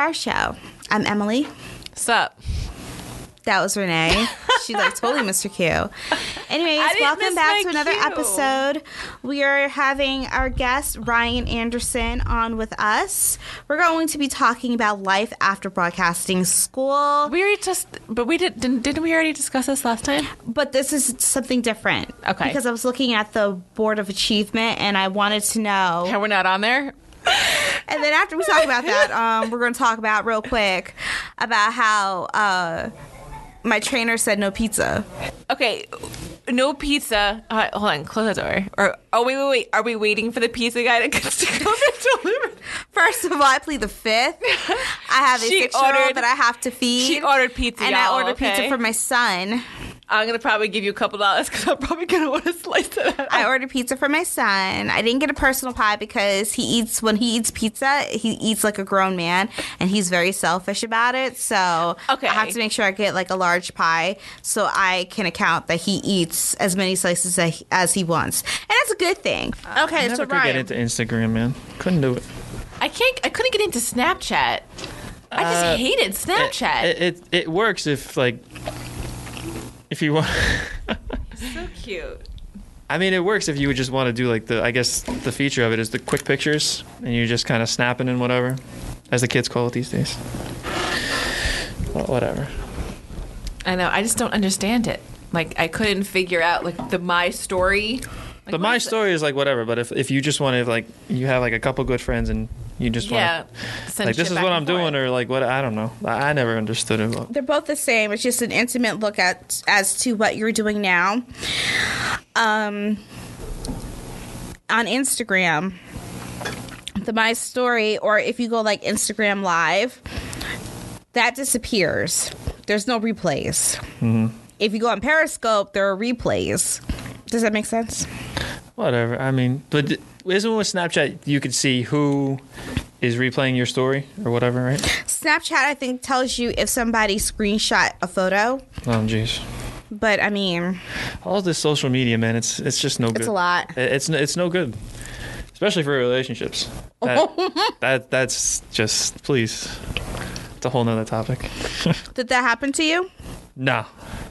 ER show. I'm Emily. Sup? That was Renee. She's like totally Mr. Q. Anyways, welcome back to another cue. episode. We are having our guest Ryan Anderson on with us. We're going to be talking about life after broadcasting school, We already just, but we did, didn't, didn't we already discuss this last time? but this is something different. Okay. Because I was looking at the Board of Achievement and I wanted to know. How we're not on there? And then after we talk about that, um, we're going to talk about real quick about how uh, my trainer said no pizza. Okay, no pizza. Uh, hold on, close that door. Or oh wait, wait, wait. Are we waiting for the pizza guy to to come and deliver? First of all, I plead the fifth. I have a She six-year-old ordered- that I have to feed. She ordered pizza, and I ordered okay? pizza for my son. I'm gonna probably give you a couple dollars because I'm probably gonna want to slice it. I ordered pizza for my son. I didn't get a personal pie because he eats when he eats pizza, he eats like a grown man, and he's very selfish about it. So Okay. I have to make sure I get like a large pie so I can account that he eats as many slices as he, wants, and that's a good thing. Okay, Never so could Ryan, get into Instagram, man. Couldn't do it. I can't. I couldn't get into Snapchat. I just Uh, hated Snapchat. It, it it works if like if you want. so cute. I mean, it works if you would just want to do like the. I guess the feature of it is the quick pictures, and you're just kind of snapping and whatever, as the kids call it these days. Well, whatever. I know. I just don't understand it. Like I couldn't figure out like the my story. Like, the what my is story is like whatever, but if if you just want to like you have like a couple good friends and you just want Yeah. to like this is what I'm doing or like what I don't know. I, I never understood it. But they're both the same. It's just an intimate look at as to what you're doing now. Um, on Instagram, the my story, or if you go like Instagram Live, that disappears. There's no replays. If you go on Periscope, there are replays. Does that make sense? Whatever. I mean, but isn't with Snapchat you could see who is replaying your story or whatever, right? Snapchat, I think, tells you if somebody screenshot a photo. Oh, jeez. But I mean, All this social media, man, it's it's just no good. it's a lot. It- It's it's no good, especially for relationships. That, that that's just please. It's a whole nother topic. Did that happen to you? No,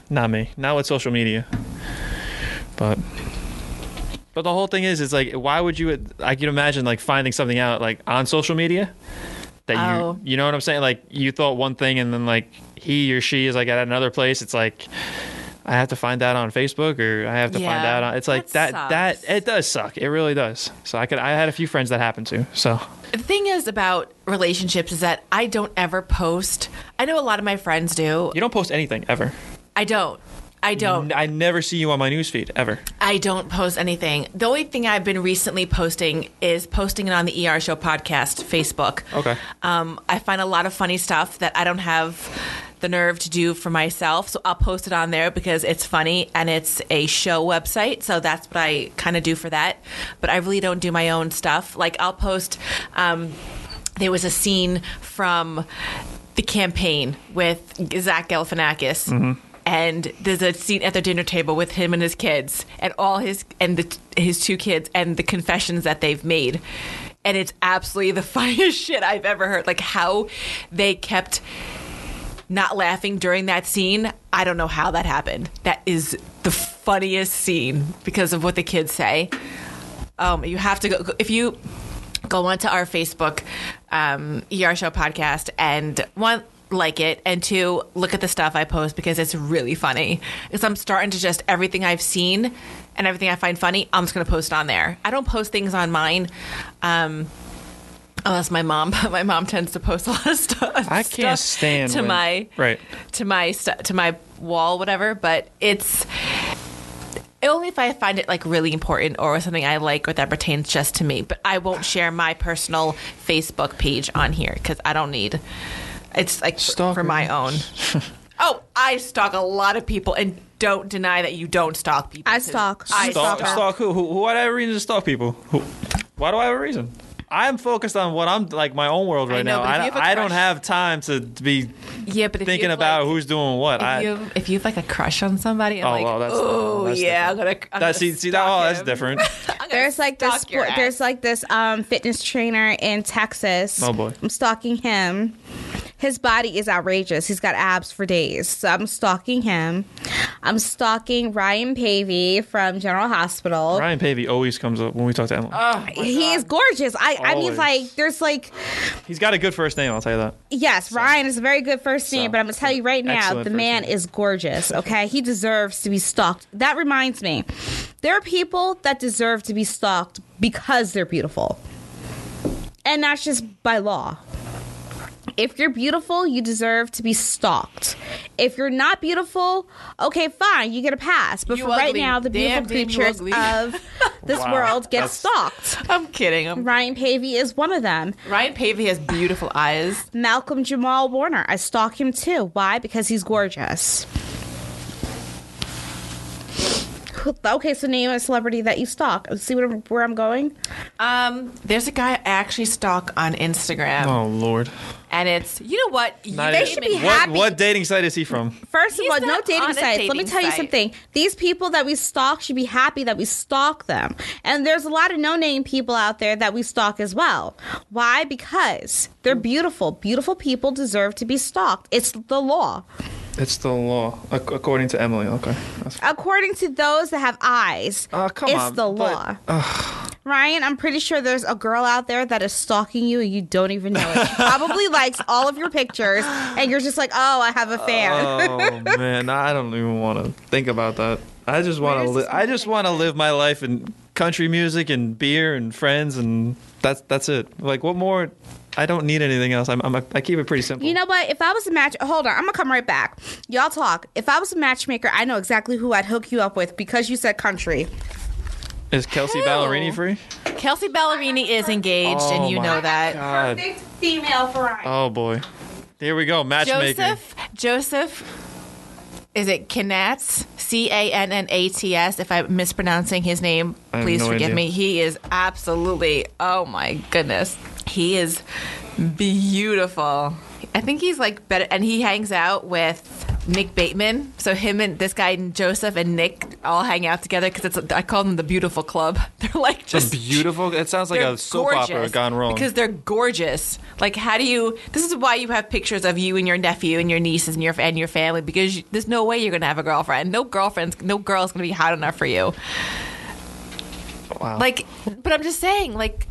not me. Not with social media. But but the whole thing is, it's like, why would you? I can imagine like finding something out like on social media that Oh. you you know what I'm saying? Like you thought one thing and then like he or she is like at another place. It's like. I have to find that on Facebook, or I have to find Yeah, out on. It's like that that. That it does suck. It really does. So I could. I had a few friends that happened to. So The thing is about relationships is that I don't ever post. I know a lot of my friends do. you don't post anything ever. I don't. I don't. I never see you on my newsfeed ever. I don't post anything. The only thing I've been recently posting is posting it on the ER Show podcast Facebook. Okay. Um, I find a lot of funny stuff that I don't have the nerve to do for myself, so I'll post it on there because it's funny and it's a show website. So that's what I kind of do for that. But I really don't do my own stuff. Like I'll post. Um, there was a scene from the campaign with Zach Galifianakis. And there's a scene at the dinner table with him and his kids, and all his and the, his two kids, and the confessions that they've made, and it's absolutely the funniest shit I've ever heard. Like how they kept not laughing during that scene. I don't know how that happened. That is the funniest scene because of what the kids say. Um, you have to go if you go onto our Facebook um, ER Show podcast and one like it and two look at the stuff I post because it's really funny. Because I'm starting to just everything I've seen and everything I find funny, I'm just going to post on there. I don't post things on mine. Um, Unless my mom, my mom tends to post a lot of stuff. I can't stuff stand to when- my right. to my stu- to my wall, whatever. But it's only if I find it like really important or something I like or that pertains just to me. But I won't share my personal Facebook page on here because I don't need. It's like for, Stalker. for my own. oh, I stalk a lot of people and don't deny that you don't stalk people. I stalk. I Stalk, stalk. stalk who? who? Why do I have a reason to stalk people? Who? Why do I have a reason? I'm focused on what I'm like my own world I right know, now. but if I, you have a I don't have time to be Yeah, but thinking about like, who's doing what. If I, you have, if you have like a crush on somebody, I'm Oh, like, well, that's- oh that's yeah, different. I'm gonna. I'm that gonna see see that stalk oh that's different. There's like this stalk sport, there's like this um fitness trainer in Texas. Oh, boy. I'm stalking him. His body is outrageous. He's got abs for days. So I'm stalking him. I'm stalking Ryan Paevey from General Hospital. Ryan Paevey always comes up when we talk to Emily. Oh, my he is gorgeous. I, I mean, like, there's like, He's got a good first name. I'll tell you that. yes, Ryan is a very good first name, So, but I'm gonna tell you right now, excellent the man name. is gorgeous. Okay, he deserves to be stalked. That reminds me, there are people that deserve to be stalked because they're beautiful, and that's just by law. If you're beautiful, you deserve to be stalked. If you're not beautiful, okay, fine, you get a pass. But You for right now, the Damn, beautiful damn, creatures ugly. of this Wow, world get that's- stalked. I'm kidding. I'm, Ryan Paevey is one of them. Ryan Paevey has beautiful eyes. Malcolm Jamal Warner. I stalk him too. Why? Because he's gorgeous. Okay, so name a celebrity that you stalk. See where, where I'm going? Um, there's a guy I actually stalk on Instagram, Oh Lord. and it's you know what? You They should be name. What happy. what dating site is he from? First of all, no dating on a sites. Let me dating tell you something. These people that we stalk should be happy that we stalk them. And there's a lot of no name people out there that we stalk as well. Why? Because they're beautiful. Beautiful people deserve to be stalked. It's the law. It's the law, according to Emily. Okay. That's According to those that have eyes, ah, come it's on, the but- law. Ryan, I'm pretty sure there's a girl out there that is stalking you and you don't even know it. She probably likes all of your pictures and you're just like, oh, I have a fan. oh man, I don't even want to think about that. I just want to. Li- I just want to live my life in country music and beer and friends, and that's that's it. Like, what more? I don't need anything else. I'm, I'm a, I keep it pretty simple. You know what? If I was a match, hold on, I'm gonna come right back. Y'all talk. If I was a matchmaker, I know exactly who I'd hook you up with because you said country. is Kelsea Ew. Ballerini free? Kelsea Ballerini is engaged, Oh and you my know that. God. Perfect female for Ryan. Oh boy, here we go. Matchmaker. Joseph, Joseph, is it Canats? C A N N A T S. If I'm mispronouncing his name, please no forgive idea. me. He is absolutely, oh my goodness. He is beautiful. I think he's like better, and he hangs out with Nick Bateman. So him and this guy and Joseph and Nick all hang out together because it's. I call them the Beautiful Club. They're like Just just beautiful. It sounds like a soap opera gone wrong. because they're gorgeous. Like, how do you? This is why you have pictures of you and your nephew and your nieces and your and your family because you, there's no way you're gonna have a girlfriend. No girlfriend's, no girl's gonna be hot enough for you. wow. Like, but I'm just saying, like,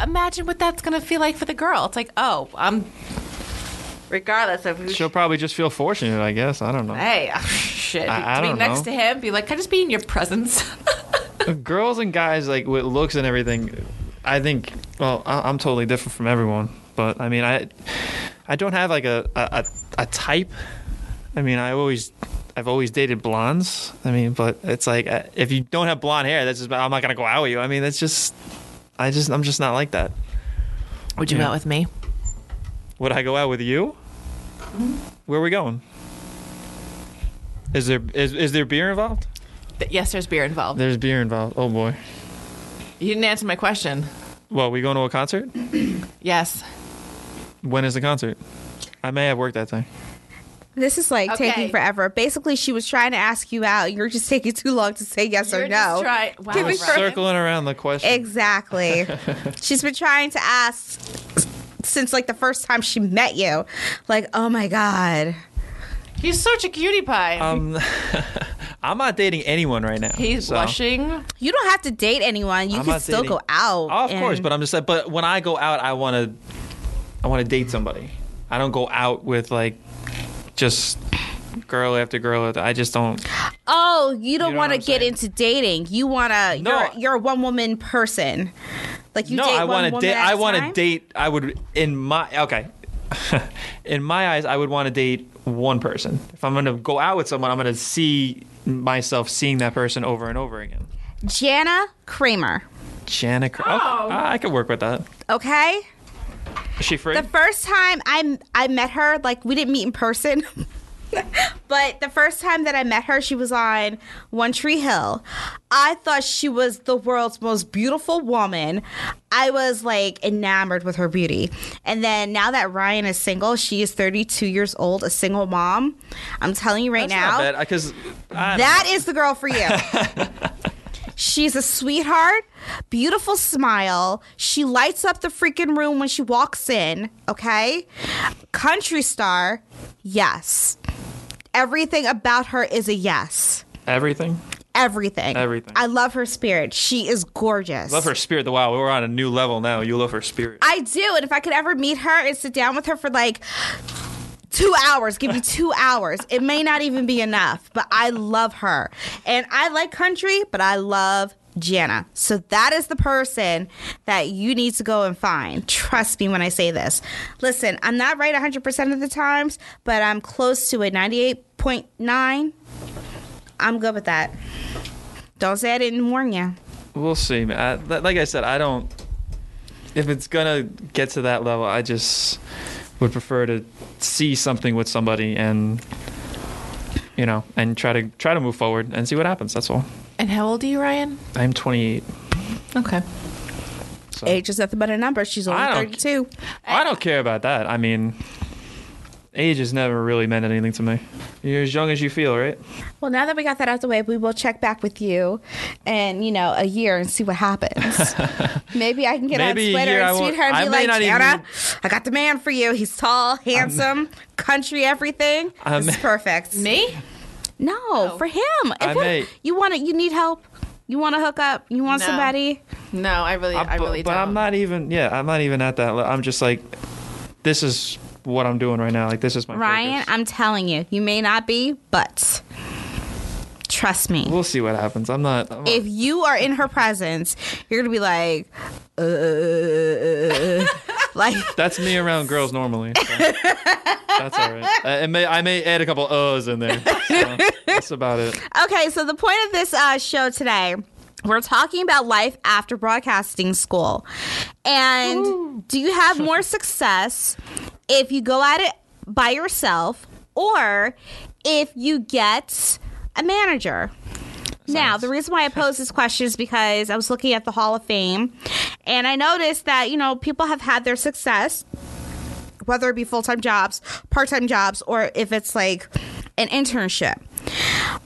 imagine what that's gonna feel like for the girl. It's like, oh, I'm. Regardless of who. she'll probably just feel fortunate. I guess. I don't know. Hey, shit. I- I be don't next know. to him, be like, can I just be in your presence? girls and guys like with looks and everything i think well I- i'm totally different from everyone but i mean i i don't have like a a, a- a type i mean i always i've always dated blondes i mean but it's like uh, if you don't have blonde hair that's just i'm not gonna go out with you i mean that's just i just i'm just not like that Would you go out with me? would i go out with you mm-hmm. where are we going is there is, is there beer involved Yes, there's beer involved. there's beer involved oh boy You didn't answer my question. well we going to a concert Yes. When is the concert? I may have work that day. This is like Okay. taking forever. Basically, she was trying to ask you out. You're just taking too long to say yes or You're no. just try- wow, Give I me circling around the question. Exactly. She's been trying to ask since like the first time she met you. Like, oh my god. He's such a cutie pie. um, I'm not dating anyone right now. He's so- blushing. You don't have to date anyone. You I'm can still dating- go out. Oh, of and- course, but I'm just like, But when I go out, I want to, I want to date somebody. I don't go out with like just girl after girl. After, I just don't. Oh, you don't know want to get saying? into dating. You want to. No. You're you're a one woman person. Like you no, date I want to date. I want to date. I would in my okay. in my eyes, I would want to date one person. If I'm going to go out with someone, I'm going to see myself seeing that person over and over again. Jana Kramer. Jana, Cr- oh, oh, I could work with that. Okay. Is she free? The first time I I met her, like we didn't meet in person. But the first time that I met her, she was on One Tree Hill. I thought she was the world's most beautiful woman. I was like enamored with her beauty. And then now that Ryan is single, she is 32 years old, a single mom. I'm telling you right That's now, because that is the girl for you. She's a sweetheart, beautiful smile. She lights up the freaking room when she walks in, okay? Country star, yes. Everything about her is a yes. everything. Everything. Everything. I love her spirit. She is gorgeous. Love her spirit. The wow, we're on a new level now. You love her spirit. I do. And if I could ever meet her and sit down with her for like two hours, give you two hours, it may not even be enough. But I love her. And I like country, but I love Jana. So that is the person that you need to go and find. Trust me when I say this. Listen, I'm not right 100% of the times, but I'm close to a 98.9. I'm good with that. Don't say I didn't warn you. We'll see. I, like I said, I don't. If it's gonna get to that level, I just would prefer to see something with somebody and you know and try to try to move forward and see what happens. That's all. And how old are you, Ryan? I'm 28. Okay. So. Age is nothing but a number. She's only I 32. I don't care about that. I mean, age has never really meant anything to me. You're as young as you feel, right? Well, now that we got that out of the way, we will check back with you in, you know, a year and see what happens. Maybe I can get Maybe on Twitter and won't- tweet her and be like, not Jana, even- I got the man for you. He's tall, handsome, country, everything. I This is perfect. Me? No, for him. If him- may- you want it, you need help. You want to hook up. You want No. somebody. No, I really, I, I- really but don't. But I'm not even. Yeah, I'm not even at that. le- I'm just like, this is what I'm doing right now. Like this is my Ryan, focus. I'm telling you, you may not be, but trust me. We'll see what happens. I'm not. I'm not- if you are in her presence, you're gonna be like, uh, like That's me around girls normally. so that's all right. I, may I may add a couple uhs in there. So that's about it. Okay, so the point of this uh, show today, we're talking about life after broadcasting school. And do you have more success if you go at it by yourself or if you get a manager? Now, the reason why I pose this question is because I was looking at the Hall of Fame and I noticed that, you know, people have had their success whether it be full time jobs, part time jobs, or if it's like an internship.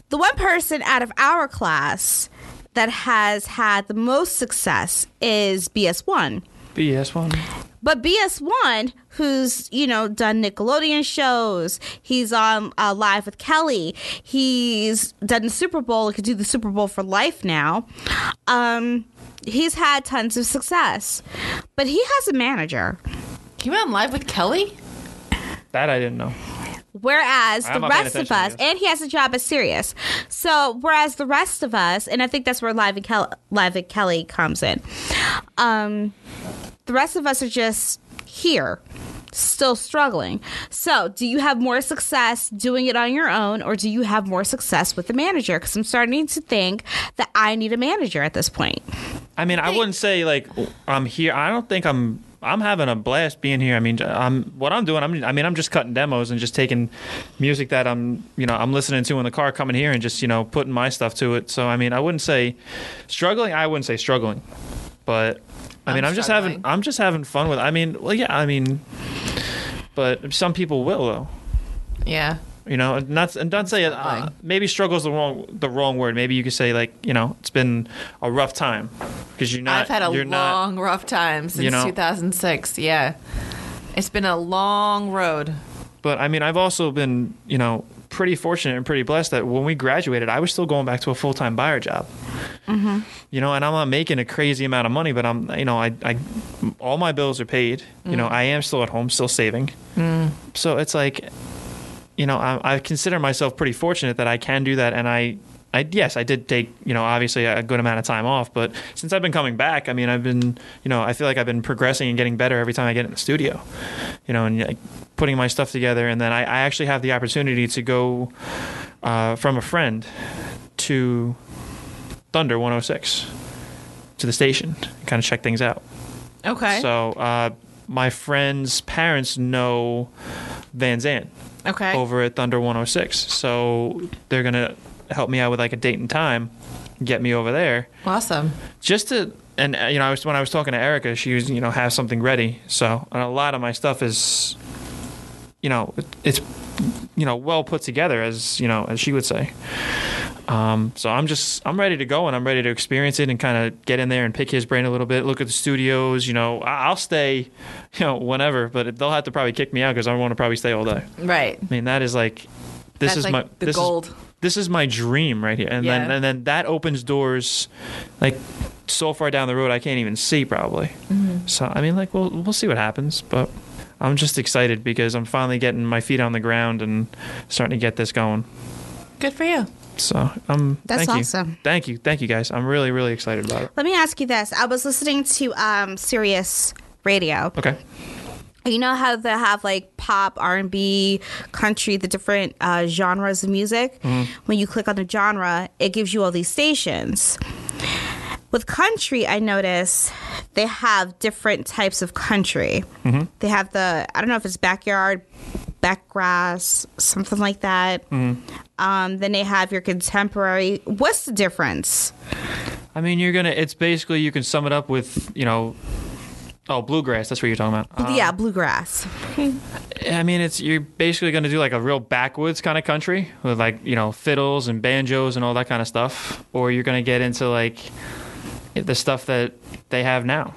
The one person out of our class that has had the most success is BS1. BS one. But BS1, who's, you know, done Nickelodeon shows, he's on uh, Live with Kelly, he's done the Super Bowl, he could do the Super Bowl for life now. Um, he's had tons of success. But he has a manager. He went on live with Kelly? That I didn't know. Whereas the I'm not rest of us, and he has a job as Sirius. So whereas the rest of us, and I think that's where Live and, Kelly, Live at Kelly comes in. Um, the rest of us are just here, still struggling. So do you have more success doing it on your own, or do you have more success with the manager? Because I'm starting to think that I need a manager at this point. I mean, I wouldn't say like I'm here. I don't think I'm. I'm having a blast being here. I mean, I'm what I'm doing. I'm. I mean, I'm just cutting demos and just taking music that I'm. You know, I'm listening to in the car coming here and just you know putting my stuff to it. So I mean, I wouldn't say struggling. I wouldn't say struggling, but I mean, I'm I'm, just having. I'm just having fun with. I mean, well, yeah. I mean, but some people will though. Yeah. You know, and not and don't say uh, maybe struggle is the wrong the wrong word. Maybe you could say like you know it's been a rough time because you're not. I've had a you're not, long, rough time since you know- 2006. Yeah. It's been a long road. But I mean, I've also been, you know, pretty fortunate and pretty blessed that when we graduated, I was still going back to a full time buyer job. Mm-hmm. You know, and I'm not making a crazy amount of money, but I'm, you know, I, I all my bills are paid. You Mm. know, I am still at home, still saving. So it's like, you know, I, I consider myself pretty fortunate that I can do that, and I. I, yes, I did take, you know, obviously a good amount of time off, but since I've been coming back, I mean, I've been, you know, I feel like I've been progressing and getting better every time I get in the studio, you know, and like, putting my stuff together. And then I, I actually have the opportunity to go uh, from a friend to Thunder 106 to the station and kind of check things out. Okay. So uh, my friend's parents know Van Zandt Okay. over at Thunder 106. So they're gonna help me out with like a date and time, get me over there, Awesome. just to. And uh, you know, I was when I was talking to Erica, she was you know have something ready. So and a lot of my stuff is, you know, it- it's you know well put together as you know as she would say. Um, so I'm just I'm ready to go and I'm ready to experience it and kind of get in there and pick his brain a little bit. Look at the studios. You know, I'll stay, you know, whenever, but they'll have to probably kick me out because I want to probably stay all day. Right. I mean, that is like this That's is like my the this gold. Is, this is my dream right here, and then and then that opens doors, like so far down the road I can't even see probably. Mm-hmm. So I mean, like we'll we'll see what happens, but I'm just excited because I'm finally getting my feet on the ground and starting to get this going. Good for you. So um, That's thank awesome. You. Thank you, thank you guys. I'm really really excited about it. Let me ask you this. I was listening to um Sirius Radio. Okay. You know how they have like pop, R and B, country, the different uh, genres of music. When you click on the genre, it gives you all these stations. With country, I notice they have different types of country. They have the I don't know if it's backyard, backgrass, something like that. Um, then they have your contemporary. What's the difference? I mean, you're gonna. It's basically you can sum it up with you know. Oh, bluegrass. That's what you're talking about. Um, yeah, bluegrass. I mean, it's you're basically going to do like a real backwoods kind of country with like you know fiddles and banjos and all that kind of stuff, or you're going to get into like the stuff that they have now,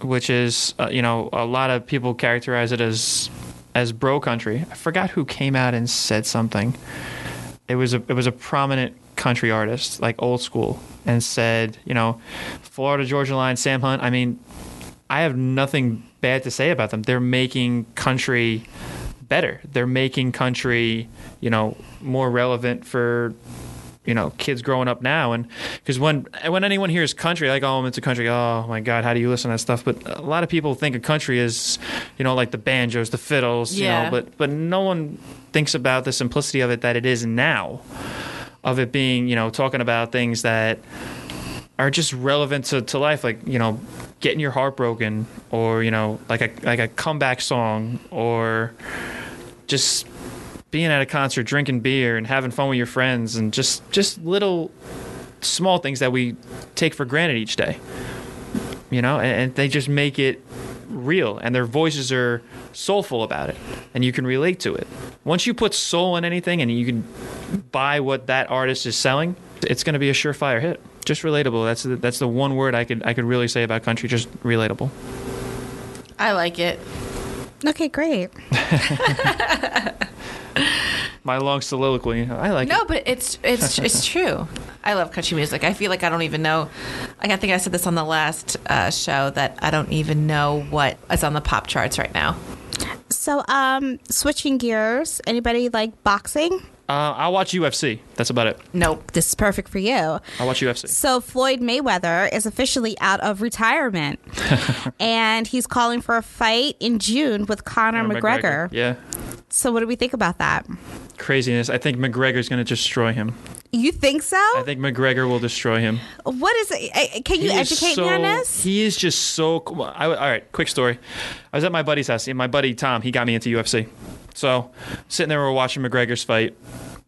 which is uh, you know a lot of people characterize it as as bro country. I forgot who came out and said something. It was a it was a prominent country artist, like old school, and said you know Florida Georgia Line, Sam Hunt. I mean, I have nothing bad to say about them. They're making country better. They're making country, you know, more relevant for you know kids growing up now. And because when when anyone hears country, like oh, it's a country. Oh my God, how do you listen to that stuff? But a lot of people think of country as you know like the banjos, the fiddles, you know. But but no one thinks about the simplicity of it that it is now. Of it being, you know, talking about things that are just relevant to, to life, like you know, getting your heart broken, or you know, like a like a comeback song, or just being at a concert, drinking beer, and having fun with your friends, and just just little small things that we take for granted each day. You know, and, and they just make it real, and their voices are soulful about it, and you can relate to it. Once you put soul in anything, and you can buy what that artist is selling, it's going to be a surefire hit. Just relatable. That's the, that's the one word I could I could really say about country. Just relatable. I like it. Okay, great. My long soliloquy. I like No, it. but it's it's it's true. I love country music. I feel like I don't even know. Like I think I said this on the last uh, show that I don't even know what is on the pop charts right now. So, um, switching gears. Anybody like boxing? Uh, I'll watch UFC. That's about it. Nope. This is perfect for you. I'll watch UFC. So Floyd Mayweather is officially out of retirement, and he's calling for a fight in June with Conor McGregor. Yeah. So, what do we think about that? Craziness. I think McGregor's going to destroy him. You think so? I think McGregor will destroy him. what is it? Can you He educate so, me on this? He is just so. cool. I, all right, quick story. I was at my buddy's house. and My buddy Tom, he got me into UFC. So sitting there, we're watching McGregor's fight.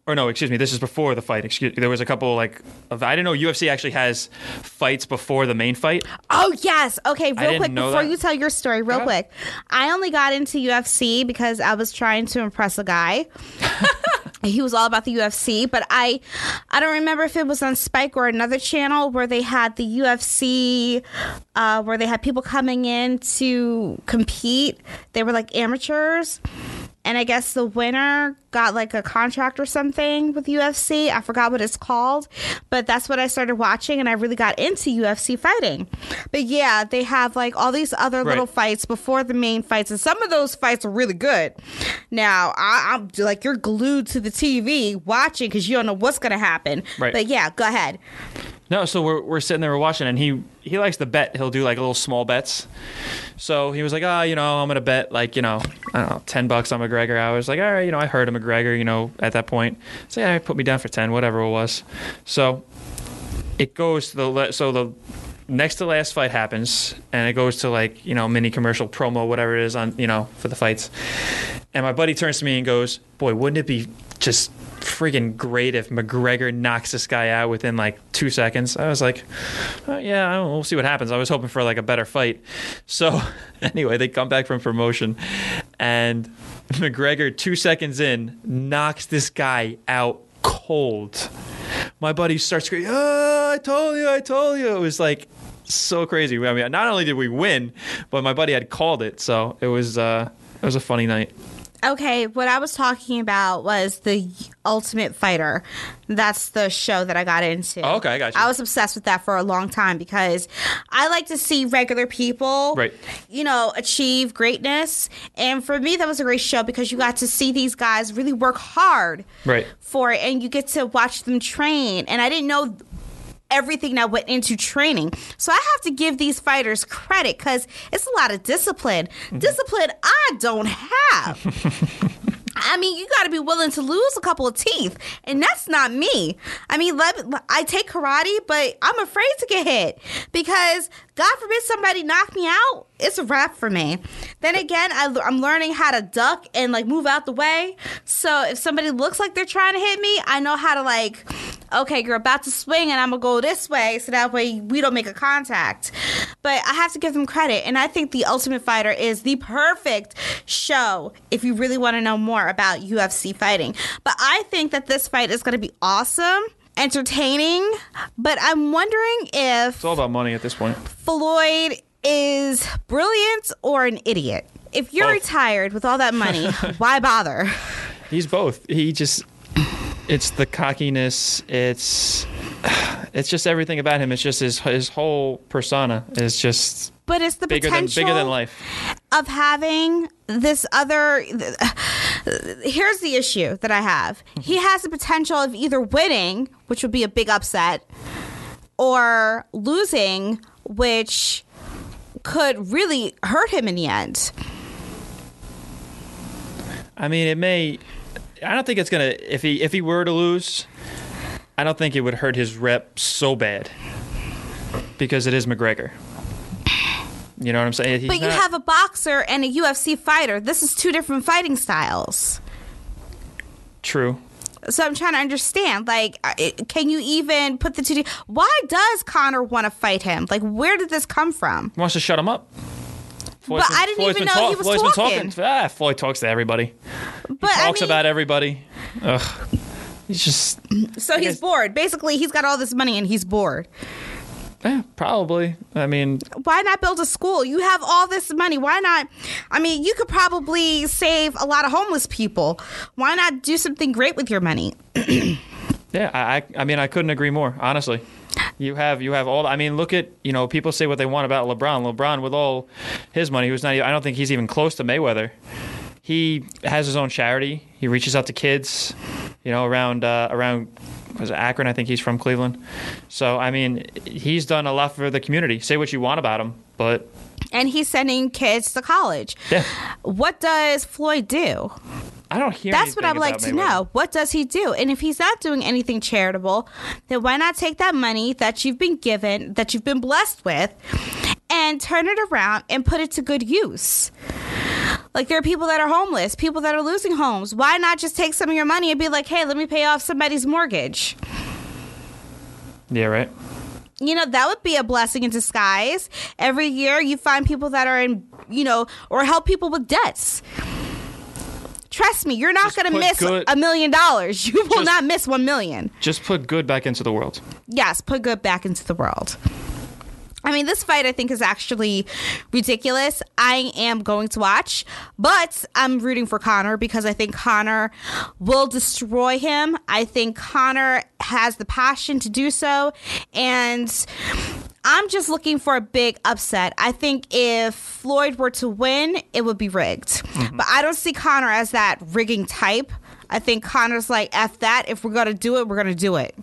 Or no, excuse me. This is before the fight. Excuse. There was a couple like of, I didn't know UFC actually has fights before the main fight. Oh yes. Okay, real quick before that. you tell your story, real quick. I only got into UFC because I was trying to impress a guy. he was all about the UFC, but I I don't remember if it was on Spike or another channel where they had the UFC uh, where they had people coming in to compete. They were like amateurs. And I guess the winner got like a contract or something with UFC. I forgot what it's called, but that's what I started watching, and I really got into UFC fighting. But yeah, they have like all these other little fights before the main fights, and some of those fights are really good. Now, I, I'm like you're glued to the TV watching because you don't know what's gonna happen. Right. But yeah, go ahead. No, so we're we're sitting there we're watching, and he he likes to bet. He'll do like little small bets. So he was like, ah, you know, I'm gonna bet like you know, I don't know, ten bucks on McGregor. I was like, all right, you know, I heard of McGregor, you know, at that point. So yeah, put me down for ten, whatever it was. So it goes to the so the next to last fight happens, and it goes to like you know mini commercial promo, whatever it is on you know for the fights, and my buddy turns to me and goes, "Boy, wouldn't it be just freaking great if McGregor knocks this guy out within like two seconds?" I was like, "Uh, "Yeah, we'll see what happens." I was hoping for like a better fight. So anyway, they come back from promotion, and McGregor, two seconds in, knocks this guy out cold. My buddy starts screaming, "Oh, I told you, I told you!" It was like so crazy. I mean, not only did we win, but my buddy had called it, so it was uh, it was a funny night. Okay, what I was talking about was the Ultimate Fighter. That's the show that I got into. Oh, okay, I got you. I was obsessed with that for a long time because I like to see regular people, Right. you know, achieve greatness. And for me, that was a great show because you got to see these guys really work hard Right. for it and you get to watch them train. And I didn't know everything that went into training. So I have to give these fighters credit because it's a lot of discipline. Mm-hmm. Discipline I don't have. I mean, you got to be willing to lose a couple of teeth, and that's not me. I mean, I take karate, but I'm afraid to get hit because God forbid somebody knock me out. It's a wrap for me. Then again, I, I'm learning how to duck and like move out the way. So if somebody looks like they're trying to hit me, I know how to like, okay, you're about to swing, and I'm gonna go this way, so that way we don't make a contact. But I have to give them credit, and I think The Ultimate Fighter is the perfect show if you really want to know more about UFC fighting. But I think that this fight is gonna be awesome. Entertaining, but I'm wondering if It's all about money at this point. Floyd is brilliant or an idiot. If you're Both. retired with all that money, why bother? He's both. He just it's the cockiness, it's it's just everything about him. It's just his his whole persona is just But it's the bigger than potential bigger than life. of having this other. Here's the issue that I have. He mm-hmm. has the potential of either winning, which would be a big upset, or losing, which could really hurt him in the end. I mean, it may. I don't think it's gonna. If he if he were to lose, I don't think it would hurt his rep so bad because it is McGregor. You know what I'm saying? He's But you not- have a boxer and a UFC fighter. This is two different fighting styles. true. So I'm trying to understand, like, uh, can you even put the two? Why does Conor want to fight him? Like, where did this come from? He wants to shut him up. But I didn't even know he was Floyd's been talking. talking. Ah, Floyd talks to everybody. But Talks I mean, about everybody. Ugh. He's just so he's bored. Basically, he's got all this money and he's bored. eh, probably. I mean, Why not build a school? You have all this money. Why not? I mean, you could probably save a lot of homeless people. Why not do something great with your money? Yeah, I, I I mean I couldn't agree more. Honestly, you have you have all. I mean, look at you know people say what they want about LeBron. LeBron with all his money, who's not. even- I don't think he's even close to Mayweather. He has his own charity. He reaches out to kids, you know, around uh, around was it Akron? I think he's from Cleveland. So I mean, he's done a lot for the community. Say what you want about him, but And he's sending kids to college. yeah, What does Floyd do? I don't hear. That's what I'd like to Mayweather. know. What does he do? And if he's not doing anything charitable, then why not take that money that you've been given, that you've been blessed with, and turn it around and put it to good use? Like there are people that are homeless, people that are losing homes. Why not just take some of your money and be like, "Hey, let me pay off somebody's mortgage." Yeah, right. You know, that would be a blessing in disguise. Every year you find people that are in, you know, or help people with debts. Trust me, you're not going to miss good- a million dollars. You will Just- not miss 1 million. Just put good back into the world. Yes, put good back into the world. I mean, this fight I think is actually ridiculous. I am going to watch, but I'm rooting for Conor because I think Conor will destroy him. I think Conor has the passion to do so. And I'm just looking for a big upset. I think if Floyd were to win, it would be rigged. Mm-hmm. But I don't see Conor as that rigging type. I think Conor's like, F that. If we're going to do it, we're going to do it.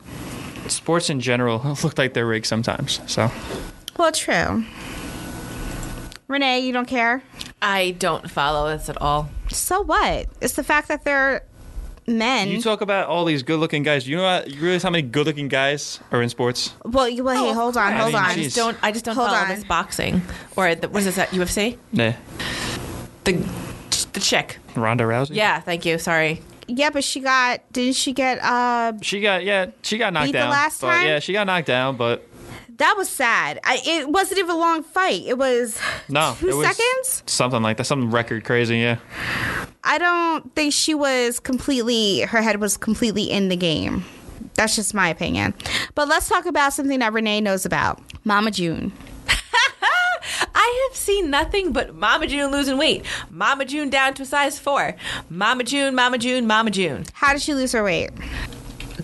Sports in general look like they're rigged sometimes. So. Well, true. Renee, you don't care? I don't follow this at all. So what? It's the fact that they're men. You talk about all these good-looking guys. You know, what, you realize how many good-looking guys are in sports? well, you, well, hey, hold on, course. hold I mean, on. I geez. just don't. I just don't Hold follow on. this boxing or the, what is this at UFC? Yeah. The The chick. Ronda Rousey. Yeah, thank you. Sorry. Yeah, but she got didn't she get uh She got yeah, she got knocked Beat the down. last but time? yeah, she got knocked down, but that was sad. I it wasn't even a long fight. It was no, two it was seconds. something like that, something record crazy. Yeah, I don't think she was completely her head was completely in the game. That's just my opinion. But let's talk about something that Renee knows about. Mama June. I have seen nothing but Mama June losing weight. Mama June down to a size four. Mama June, Mama June, Mama June. How did she lose her weight?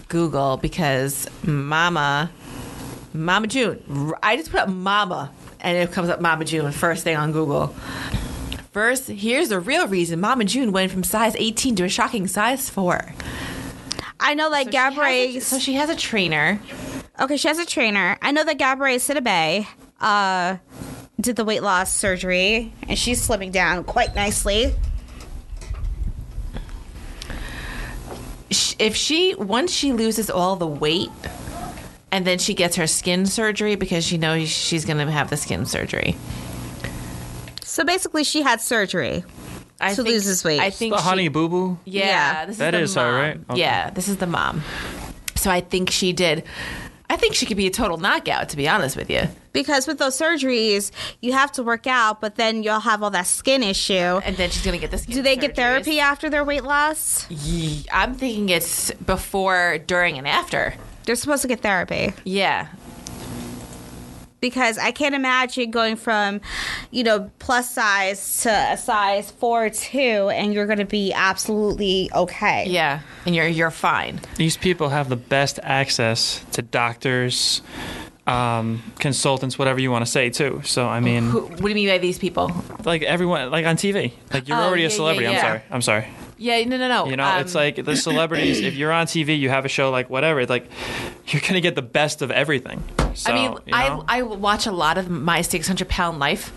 Google because Mama, Mama June. I just put up Mama and it comes up Mama June first thing on Google. First, here's the real reason Mama June went from size 18 to a shocking size 4. I know like So she a- Gabrielle. so she has a trainer. Okay, she has a trainer. I know that Gabrielle Sidibe uh did the weight loss surgery and she's slimming down quite nicely. If she, once she loses all the weight, and then she gets her skin surgery because she knows she's going to have the skin surgery. So basically she had surgery. I To lose this weight. I think the she- Honey Boo Boo. Yeah, Yeah. this That is is the her, right? Okay. Yeah, this is the mom. So I think she did. I think she could be a total knockout, to be honest with you. Because with those surgeries, you have to work out, but then you'll have all that skin issue. And then she's gonna get the skin. Do they get therapy after their weight loss? Ye- I'm thinking it's before, during, and after. They're supposed to get therapy. Yeah, Because I can't imagine going from, you know, plus size to a size four two, and you're going to be absolutely okay. yeah, and you're you're fine. These people have the best access to doctors, um, consultants, whatever you want to say, too. So I mean, Who, what do you mean by these people? like everyone, like on TV, like you're Oh, already yeah, a yeah, celebrity. yeah. I'm sorry. I'm sorry. Yeah, no, no, no. You know, Um, it's like the celebrities. if you're on TV, you have a show like whatever. It's like you're gonna get the best of everything. So, I mean, you know? I I watch a lot of my 600 pound life.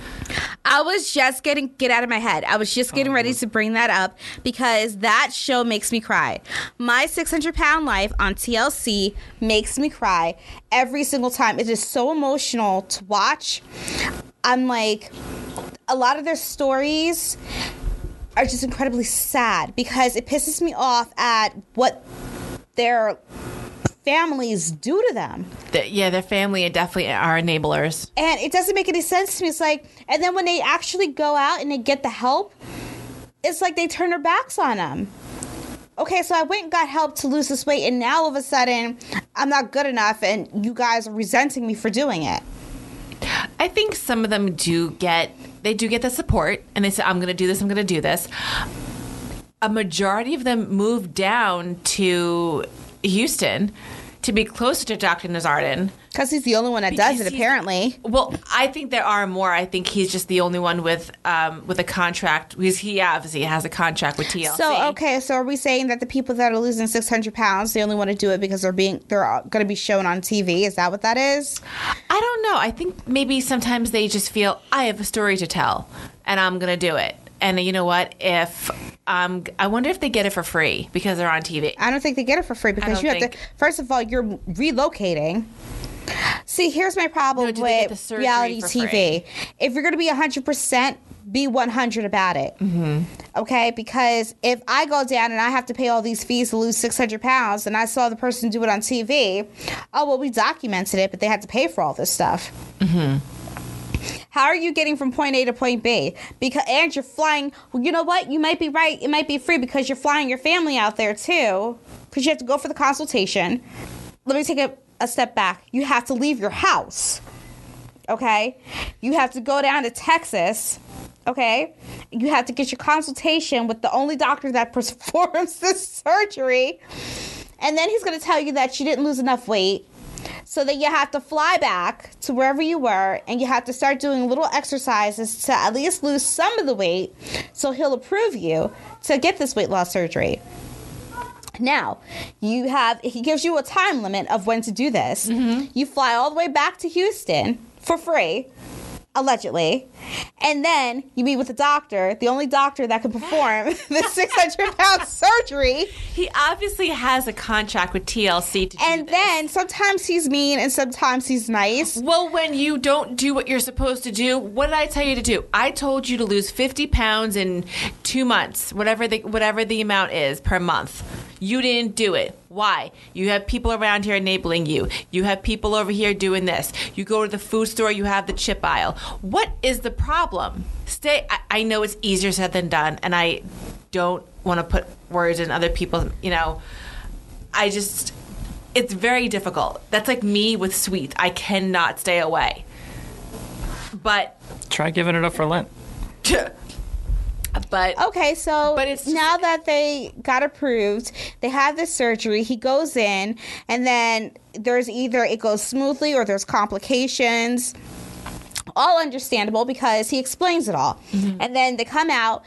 I was just getting get out of my head. I was just getting ready to bring that up because that show makes me cry. My 600 pound life on TLC makes me cry every single time. It is so emotional to watch. I'm like, a lot of their stories are just incredibly sad because it pisses me off at what their families do to them. The- yeah, their family definitely are enablers. And it doesn't make any sense to me. It's like, and then when they actually go out and they get the help, it's like they turn their backs on them. Okay, so I went and got help to lose this weight, and now all of a sudden, I'm not good enough, and you guys are resenting me for doing it. I think some of them do get they do get the support and they say I'm going to do this, I'm going to do this. A majority of them move down to Houston to be closer to Dr. Nazardin. Because he's the only one that does it, apparently. Well, I think there are more. I think he's just the only one with um, with a contract. Because he obviously has a contract with TLC. So okay, so are we saying that the people that are losing 600 pounds, they only want to do it because they're being they're going to be shown on TV? Is that what that is? I don't know. I think maybe sometimes they just feel I have a story to tell, and I'm gonna do it. And you know what? If um, I wonder if they get it for free because they're on TV. I don't think they get it for free because you have think- to. First of all, you're relocating. See, here's my problem No, with reality TV. free? If you're going to be 100%, be 100 about it. Mm-hmm. Okay? Because if I go down and I have to pay all these fees to lose 600 pounds and I saw the person do it on TV, oh, well, we documented it, but they had to pay for all this stuff. Mm-hmm. How are you getting from point A to point B? Because and you're flying. Well, you know what? You might be right. It might be free because you're flying your family out there too. Because you have to go for the consultation. Let me take a, a step back. You have to leave your house. Okay, you have to go down to Texas. Okay, you have to get your consultation with the only doctor that performs this surgery, and then he's going to tell you that you didn't lose enough weight so that you have to fly back to wherever you were and you have to start doing little exercises to at least lose some of the weight so he'll approve you to get this weight loss surgery. Now, you have he gives you a time limit of when to do this. Mm-hmm. You fly all the way back to Houston for free. Allegedly. And then you meet with the doctor, the only doctor that can perform the 600 pound surgery. He obviously has a contract with TLC to do And then sometimes he's mean and sometimes he's nice. Well, when you don't do what you're supposed to do, what did I tell you to do? I told you to lose 50 pounds in two months, whatever the whatever the amount is per month. You didn't do it. Why? You have people around here enabling you. You have people over here doing this. You go to the food store, you have the chip aisle. What is the problem? Stay. I, I know it's easier said than done, and I don't want to put words in other people's. You know, I just. It's very difficult. That's like me with sweets. I cannot stay away. But Try giving it up for Lent. but Okay, so But it's just- now that they got approved, they have this surgery. He goes in, and then there's either it goes smoothly or there's complications. All understandable because he explains it all. Mm-hmm. And then they come out.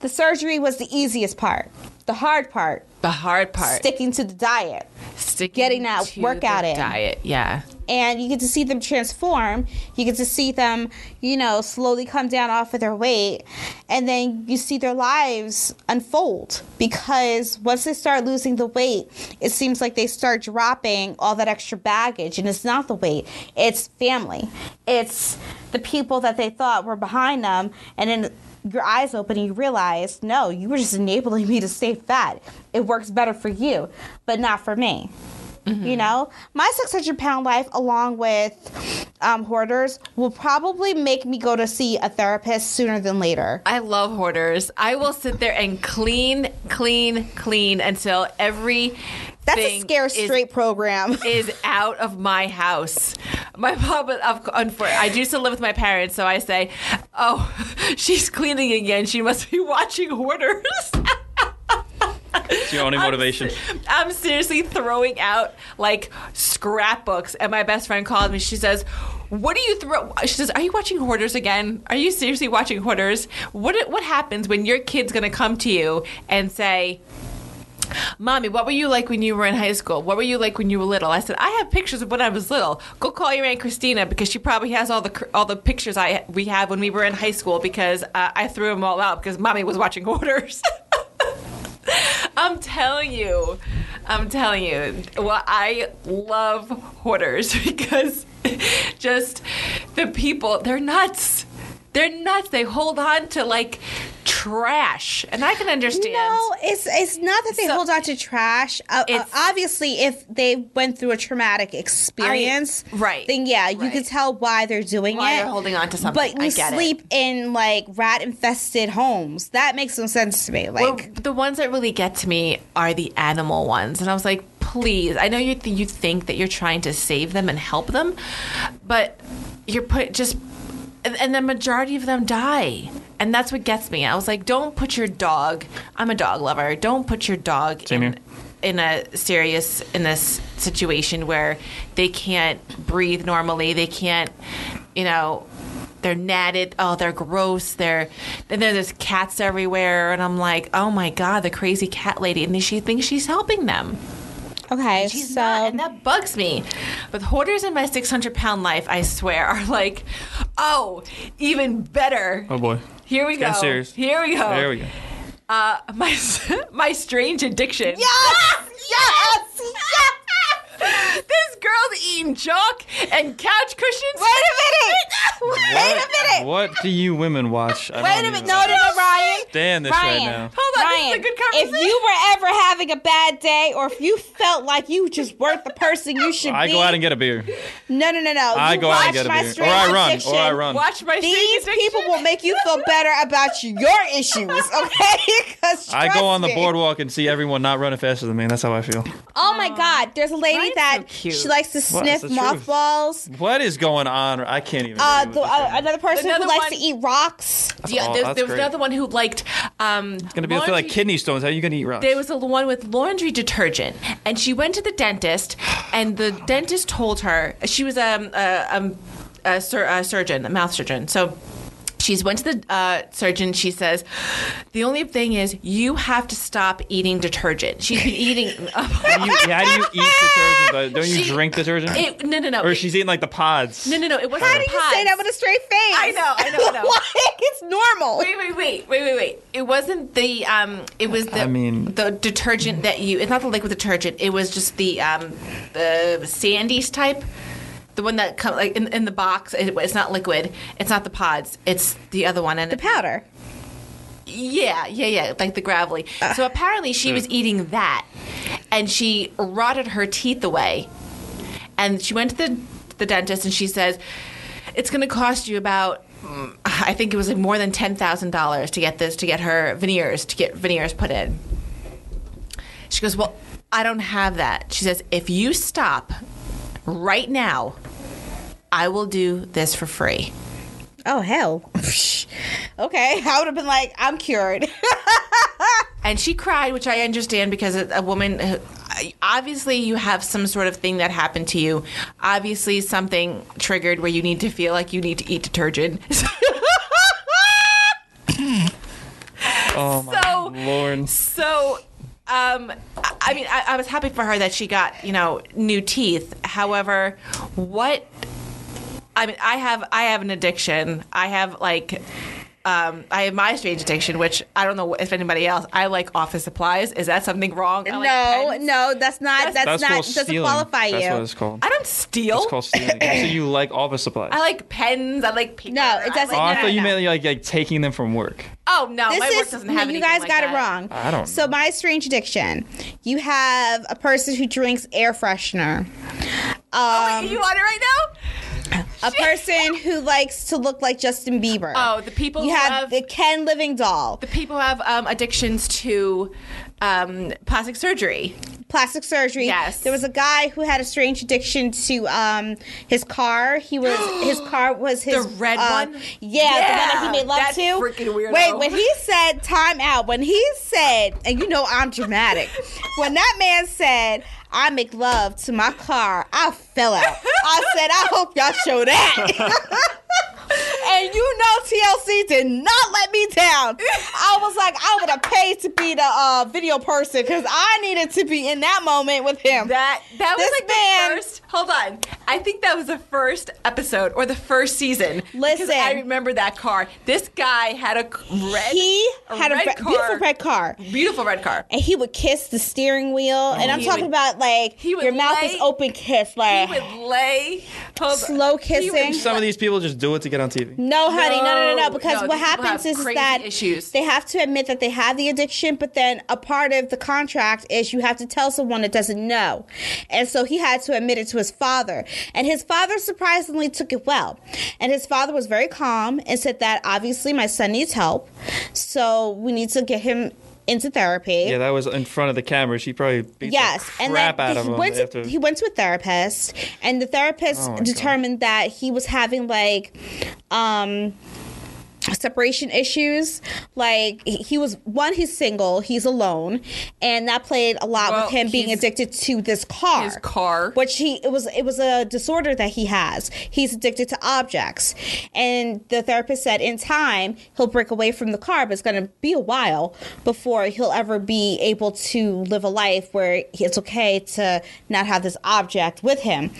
The surgery was the easiest part. The hard part, the hard part, sticking to the diet. sticking getting that to workout the in. diet. Yeah, and you get to see them transform. You get to see them, you know, slowly come down off of their weight, and then you see their lives unfold because once they start losing the weight, it seems like they start dropping all that extra baggage, and it's not the weight, it's family, it's the people that they thought were behind them, and then your eyes open and you realize, no, you were just enabling me to stay fat. It works better for you, but not for me. You know, my 600 pound life, along with um, hoarders, will probably make me go to see a therapist sooner than later. I love hoarders. I will sit there and clean, clean, clean until every That's a scare straight program. is out of my house. My mom, I used to live with my parents, so I say, "Oh, she's cleaning again. She must be watching Hoarders." It's your only motivation. I'm seriously throwing out like scrapbooks, and my best friend called me. She says, "What do you throw?" She says, "Are you watching Hoarders again? Are you seriously watching Hoarders? What what happens when your kid's gonna come to you and say?" Mommy, what were you like when you were in high school? What were you like when you were little? I said, I have pictures of when I was little. Go call your aunt Christina because she probably has all the all the pictures I we have when we were in high school because uh, I threw them all out because mommy was watching Hoarders. I'm telling you, I'm telling you. Well, I love hoarders because just the people, they're nuts. They're nuts. They hold on to like trash, and I can understand. No, it's it's not that they So- hold on to trash. Uh, uh, obviously, if they went through a traumatic experience, right, then yeah, you right. can tell why they're doing Why it. they're holding on to something. But I you get it. sleep in like rat infested homes. That makes no sense to me. Like, Well, the ones that really get to me are the animal ones, and I was like, please. I know you th- you think that you're trying to save them and help them, but you're put just, and, and the majority of them die, and that's what gets me. I was like, don't put your dog. I'm a dog lover. Don't put your dog Same in. here. In a serious in this situation where they can't breathe normally, they can't, you know, they're natted. Oh, they're gross. They're and then there's cats everywhere, and I'm like, oh my god, the crazy cat lady, and she thinks she's helping them. Okay, She's so not, and that bugs me. But hoarders in my 600 pound life, I swear, are like, oh, even better. Oh boy. Here we go. Getting serious. Here we go. There we go. Uh, my my strange addiction. yes, yes, yes. This girl's eating chalk and couch cushions. Wait a minute. Wait a minute. What do you women watch? I Wait don't a even minute. No, no, no, Ryan. Stand this Ryan, right now. Hold on, Ryan, this is a good if you were ever having a bad day, or if you felt like you just weren't the person you should I be, I go out and get a beer. no, no, no, no. I You go out and get a beer. Or I run. Addiction. Or I run. Watch my These addiction. people will make you feel better about your issues, okay? 'Cause I go on the boardwalk and see everyone not running faster than me. That's how I feel. Oh my God! There's a lady Ryan's that so cute. she likes to sniff It's the truth. mothballs. What is going on? I can't even. Uh, the, uh, another person Another who likes to eat rocks. Yeah, Oh, there, that's there was great. another one who liked. Um, It's gonna be feel like kidney stones. How are you gonna eat rocks? There was a one with laundry detergent, and she went to the dentist, and the dentist told her she was um, a, um, a, sur- a surgeon, a mouth surgeon. So She's went to the uh, surgeon. She says, the only thing is you have to stop eating detergent. She's been eating. How do you, how do you eat detergent? though? Don't you She- drink detergent? It, no, no, no. or It- she's eating like the pods. no, no, no. It wasn't. How do you say that with a straight face? I know, I know, I know. like it's normal. Wait, wait, wait, wait, wait, wait. It wasn't the um. It was the I mean- the detergent that you. It's not the liquid detergent. It was just the um the Sandy's type. The one that comes like in, in the box. It, it's not liquid. It's not the pods. It's the other one. And The powder. Yeah, yeah, yeah, like the gravelly. Uh. so apparently she was eating that, and she rotted her teeth away. And she went to the the dentist, and she says it's going to cost you about. mm, I think it was like more than ten thousand dollars to get this to get her veneers to get veneers put in. She goes, well, I don't have that. She says, if you stop right now, I will do this for free. Oh hell. okay, I would have been like, I'm cured. and she cried, which I understand because a a woman. Obviously, you have some sort of thing that happened to you. Obviously, something triggered where you need to feel like you need to eat detergent. oh my So- lord. so, um, I- I mean, I, I was happy for her that she got you know new teeth. However, what I mean, I have I have an addiction. I have like. Um, I have my strange addiction, which I don't know if anybody else. I like office supplies. Is that something wrong? I like no, pens. no, that's not. That's, That's not. Doesn't stealing. qualify That's you. what it's called. I don't steal. It's called stealing. so you like office supplies? I like pens. I like paper. No, it doesn't- oh, I like- thought you no. meant like, like taking them from work. Oh no, this my is work doesn't have you guys like got that. it wrong. I don't So my strange addiction. You have a person who drinks air freshener. Oh, Um, wait, you want it right now? a person who likes to look like Justin Bieber. Oh, the people you who have, have- the Ken Living doll, The people who have um, addictions to um, plastic surgery. Plastic surgery. Yes. There was a guy who had a strange addiction to um his car. He was his car was his The red uh, one? Yeah, the one that he made love that to. freaking weirdo. Wait, when he said time out, when he said, and you know I'm dramatic. when that man said. I make love to my car. I fell out. I said, I hope y'all show that. and you know TLC did not let me down. I was like, I would have paid to be the uh, video person because I needed to be in that moment with him. That that was like man- the first. Hold on, I think that was the first episode or the first season. because Listen. I remember that car. This guy had a red. he had a, red car. beautiful red car. beautiful red car. And he would kiss the steering wheel, and I'm talking would- about like he would your mouth is open, kiss, He like would lay hold on. slow He would- kissing. Some of these people just do it to get on TV. No, honey, no, no, no, no. No, Because no, what happens have is that issues. they have to admit that they have the addiction, but then a part of the contract is you have to tell someone that doesn't know. And so he had to admit it to his father. And his father surprisingly took it well. And his father was very calm and said that obviously my son needs help. So we need to get him into therapy. Yeah, that was in front of the camera. She probably beat Yes, and then out of he him went to, after. he went to a therapist, and the therapist Oh my God. determined that he was having like um separation issues. Like he- was one he's single he's alone and that played a lot Well, with him being addicted to this car. His car. which he it was it was a disorder that he has. He's addicted to objects. And the therapist said in time he'll break away from the car but it's going to be a while before he'll ever be able to live a life where it's okay to not have this object with him.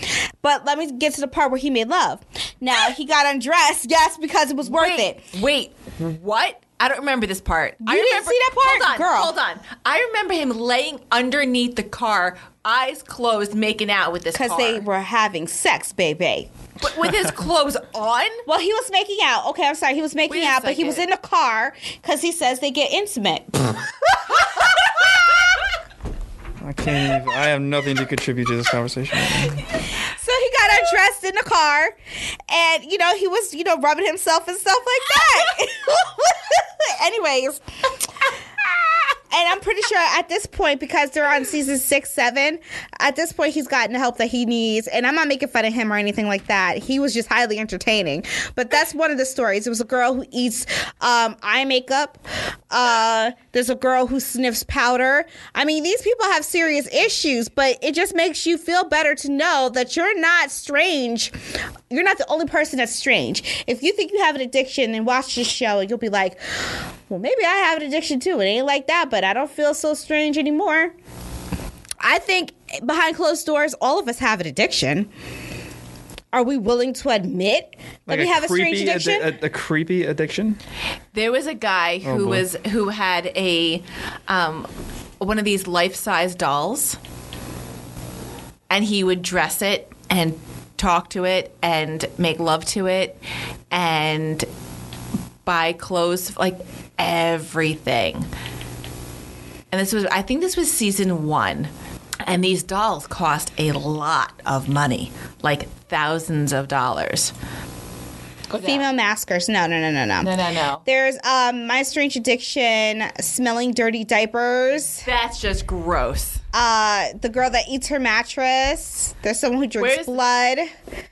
But let me get to the part where he made love. Now he got undressed yes because it was worth wait, it Wait, what? I don't remember this part. I didn't remember, see that part? Hold on, Girl. hold on. I remember him laying underneath the car, eyes closed, making out with this because they were having sex baby But with his clothes on. Well, he was making out. Okay, I'm sorry. He was making Wait out, but he was in second. the car because he says they get intimate. I can't even. I have nothing to contribute to this conversation. Right now. so he got undressed in the car, and you know he was, you know, rubbing himself and stuff like that. Anyways. And I'm pretty sure at this point, because they're on season six, seven, at this point he's gotten the help that he needs. And I'm not making fun of him or anything like that. He was just highly entertaining. But that's one of the stories. It was a girl who eats um, eye makeup Uh, there's a girl who sniffs powder. I mean, these people have serious issues, but it just makes you feel better to know that you're not strange. You're not the only person that's strange. If you think you have an addiction, then watch this show you'll be like, well, maybe I have an addiction too. It ain't like that, but I don't feel so strange anymore. I think behind closed doors, all of us have an addiction. Are we willing to admit that we have a strange addiction? addi- a, a creepy addiction. There was a guy Oh, who boy. was who had a um, one of these life size dolls, and he would dress it and talk to it and make love to it and buy clothes like everything. And this was I think this was season one. And these dolls cost a lot of money, like thousands of dollars. Female maskers. No, no, no, no, no. No, no, no. There's um my strange addiction, smelling dirty diapers. That's just gross. Uh the girl that eats her mattress. There's someone who drinks Where's- blood.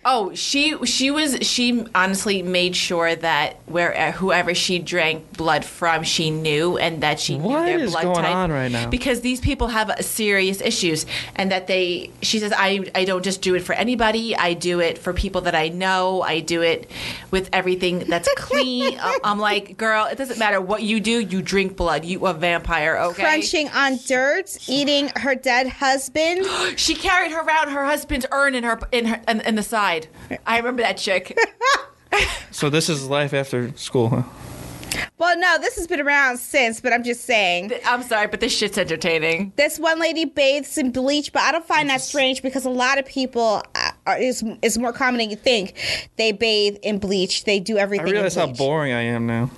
Oh, she she was she honestly made sure that where uh, whoever she drank blood from, she knew and that she What knew their is blood going type. on right now? Because these people have uh, serious issues, and that they she says I I don't just do it for anybody. I do it for people that I know. I do it with everything that's clean. Uh, I'm like, girl, it doesn't matter what you do. You drink blood. You a vampire. Okay. Crunching on dirt, eating her dead husband. She carried her around her husband's urn in her in her in, in the side. I remember that chick. So this is life after school, huh? well, no, this has been around since, but I'm just saying. I'm sorry, but this shit's entertaining. This one lady bathes in bleach, but I don't find that strange because a lot of people uh, are, is is more common than you think. They bathe in bleach. They do everything. I everything. realize in how boring I am now.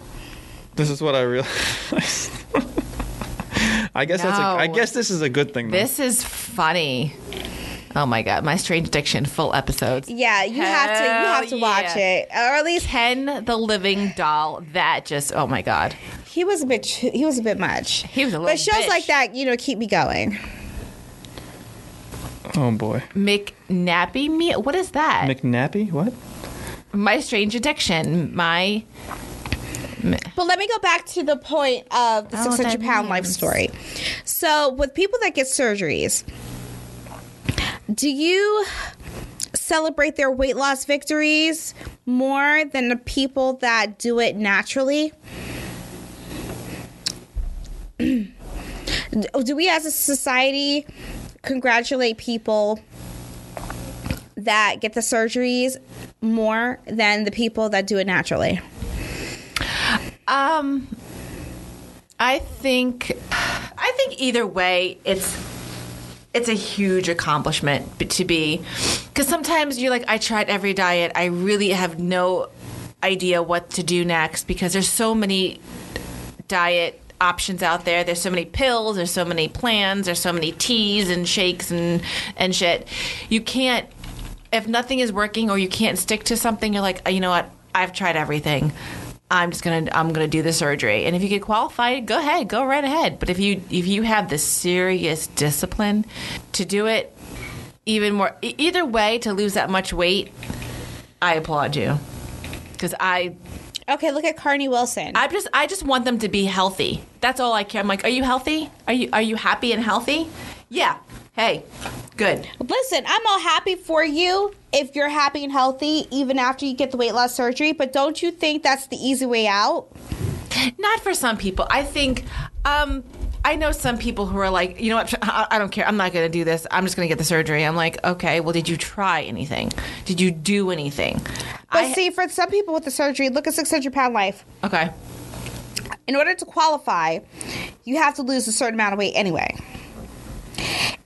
This is what I realize. I guess that's a, I guess this is a good thing. Though. This is funny. Oh my god, my strange addiction full episodes. Yeah, you have to you have to Hell watch yeah. it, or at least Ken the Living Doll. That just oh my god. he was a bit he was a bit much. He was a little. But shows bitch. like that, you know, keep me going. oh boy, McNappy me. What is that? McNappy. What? my strange addiction. My But let me go back to the point of the I don't know what 600 that pound life story. So, with people that get surgeries, do you celebrate their weight loss victories more than the people that do it naturally? do we as a society congratulate people that get the surgeries more than the people that do it naturally? Um. I think I think either way it's it's a huge accomplishment to be because sometimes you're like I tried every diet. I really have no idea what to do next because there's so many diet options out there. There's so many pills. There's so many plans. There's so many teas and shakes and and shit. You can't if nothing is working or you can't stick to something you're like "Oh, you know what? I've tried everything I'm just gonna I'm gonna do the surgery. And if you get qualified, go ahead, go right ahead. But if you if you have the serious discipline to do it, even more either way to lose that much weight, I applaud you because I Okay, look at Carnie Wilson. I just I just want them to be healthy. That's all I care. I'm like, are you healthy? Are you are you happy and healthy? Yeah. Hey, good. Listen, I'm all happy for you if you're happy and healthy even after you get the weight loss surgery, but don't you think that's the easy way out? Not for some people. I think um, I know some people who are like, you know what? I, don't care. I'm not going to do this. I'm just going to get the surgery. I'm like, okay. Well, did you try anything? Did you do anything? But I, see, for some people with the surgery, look at 600 pound life. okay. In order to qualify, you have to lose a certain amount of weight anyway.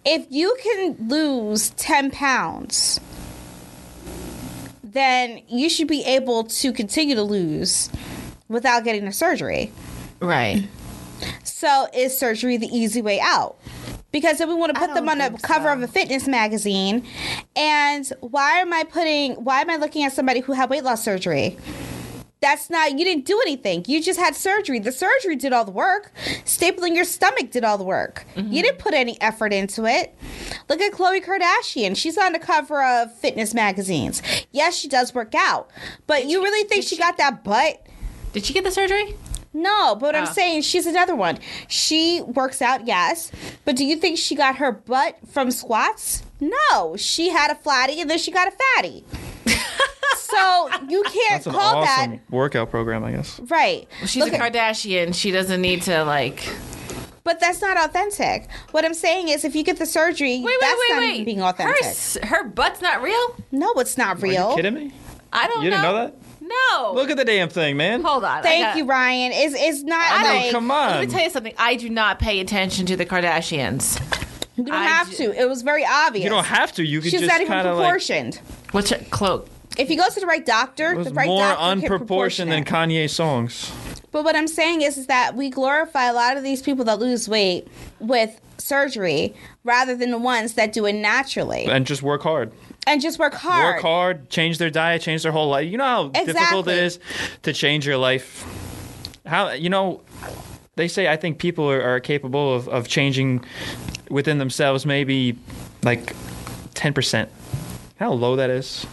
If you can lose 10 pounds, then you should be able to continue to lose without getting a surgery. Right. So is surgery the easy way out? Because then we want to put them on the cover so. of a fitness magazine. And why am I putting why am I looking at somebody who had weight loss surgery? That's not you didn't do anything. You just had surgery. The surgery did all the work. Stapling your stomach did all the work. Mm-hmm. You didn't put any effort into it. Look at Khloe Kardashian. She's on the cover of fitness magazines. Yes, she does work out. But you really think she, got that butt? Did she get the surgery? No, but Oh. I'm saying she's another one. She works out, yes, but do you think she got her butt from squats? No, she had a flatty and then she got a fatty. So you can't That's an call awesome that workout program, I guess. right. She's Look a at- Kardashian. She doesn't need to like. but that's not authentic. What I'm saying is, if you get the surgery, Wait, wait, that's wait, not wait. even being her, authentic. s- her butt's not real. no, it's not Are real. you kidding me? I don't You know. didn't know that? No. Look at the damn thing, man. Hold on. I Thank got- you, Ryan. It's it's not I know, like come Let on. me tell you something. I do not pay attention to the Kardashians. You don't I have ju- to. It was very obvious. You don't have to. You could She's just not even kind of like. proportioned. What's that cloak? If you go to the right doctor, It was the right more doctor can unproportioned than it. Kanye songs. But what I'm saying is, is that we glorify a lot of these people that lose weight with surgery rather than the ones that do it naturally And just work hard. and just work hard. Work hard, change their diet, change their whole life. You know how difficult Exactly. it is to change your life. How you know they say I think people are, are capable of, of changing within themselves maybe like ten percent. How low that is?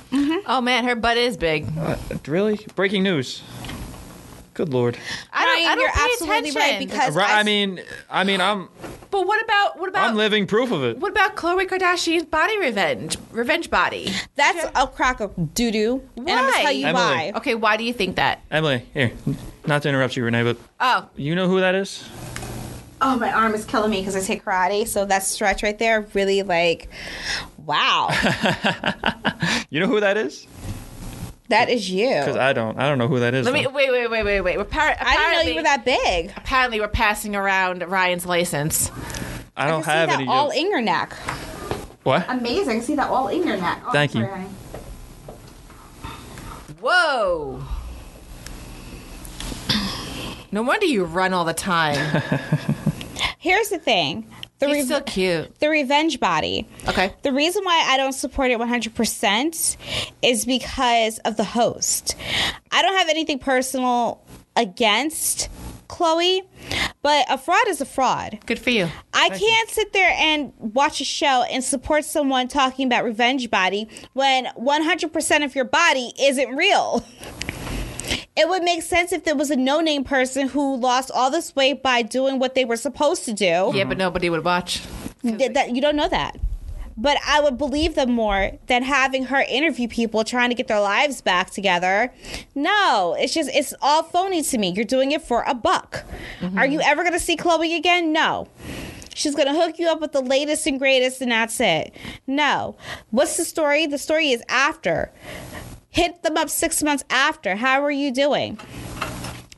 Oh man, her butt is big. Uh, really? Breaking news. Good lord. I don't, Ryan, I don't you're pay absolutely attention. right because Right, I, I mean, I mean, I'm But what about what about I'm living proof of it. what about Khloe Kardashian's body revenge revenge body? that's a crock of doo doo, and I'm gonna Why? tell you Emily. why. Okay, why do you think that? Emily, here, not to interrupt you, Renee, but Oh, you know who that is? Oh, my arm is killing me because I take karate, so that stretch right there really like, wow, You know who that is? that is you. Because I don't. I don't know who that is. let me though. wait, wait, wait, wait, wait. We're par- I didn't know you were that big. Apparently, we're passing around Ryan's license. I I don't can have see that any. all in your neck. what? Amazing. See that all in your neck. Oh, Thank sorry, you. honey. Whoa. No wonder you run all the time. Here's the thing. The, He's re- so cute. the revenge body. Okay. The reason why I don't support it 100% is because of the host. I don't have anything personal against Khloe, but a fraud is a fraud. Good for you. I can't sit there and watch a show and support someone talking about revenge body when 100% of your body isn't real. It would make sense if there was a no name person who lost all this weight by doing what they were supposed to do. Yeah, but nobody would watch. Th- that you don't know that. But I would believe them more than having her interview people trying to get their lives back together. No, it's just it's all phony to me. You're doing it for a buck. Mm-hmm. Are you ever gonna see Khloe again? No. She's gonna hook you up with the latest and greatest, and that's it. No. What's the story? The story is after. Hit them up six months after. How are you doing?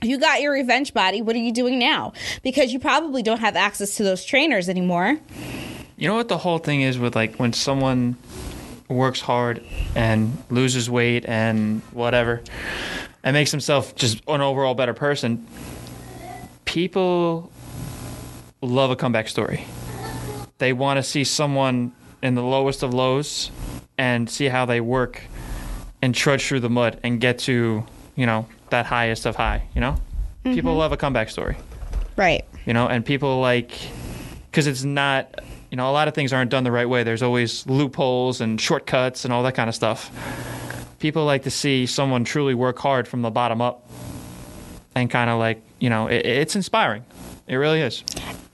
You got your revenge body. What are you doing now? Because you probably don't have access to those trainers anymore. You know what the whole thing is with like when someone works hard and loses weight and whatever and makes himself just an overall better person. People love a comeback story. They want to see someone in the lowest of lows and see how they work and trudge through the mud and get to, you know, that highest of high, you know? People mm-hmm. love a comeback story. Right. you know and people like because it's not you know a lot of things aren't done the right way. There's always loopholes and shortcuts and all that kind of stuff. People like to see someone truly work hard from the bottom up and kind of like you know it, it's inspiring. It really is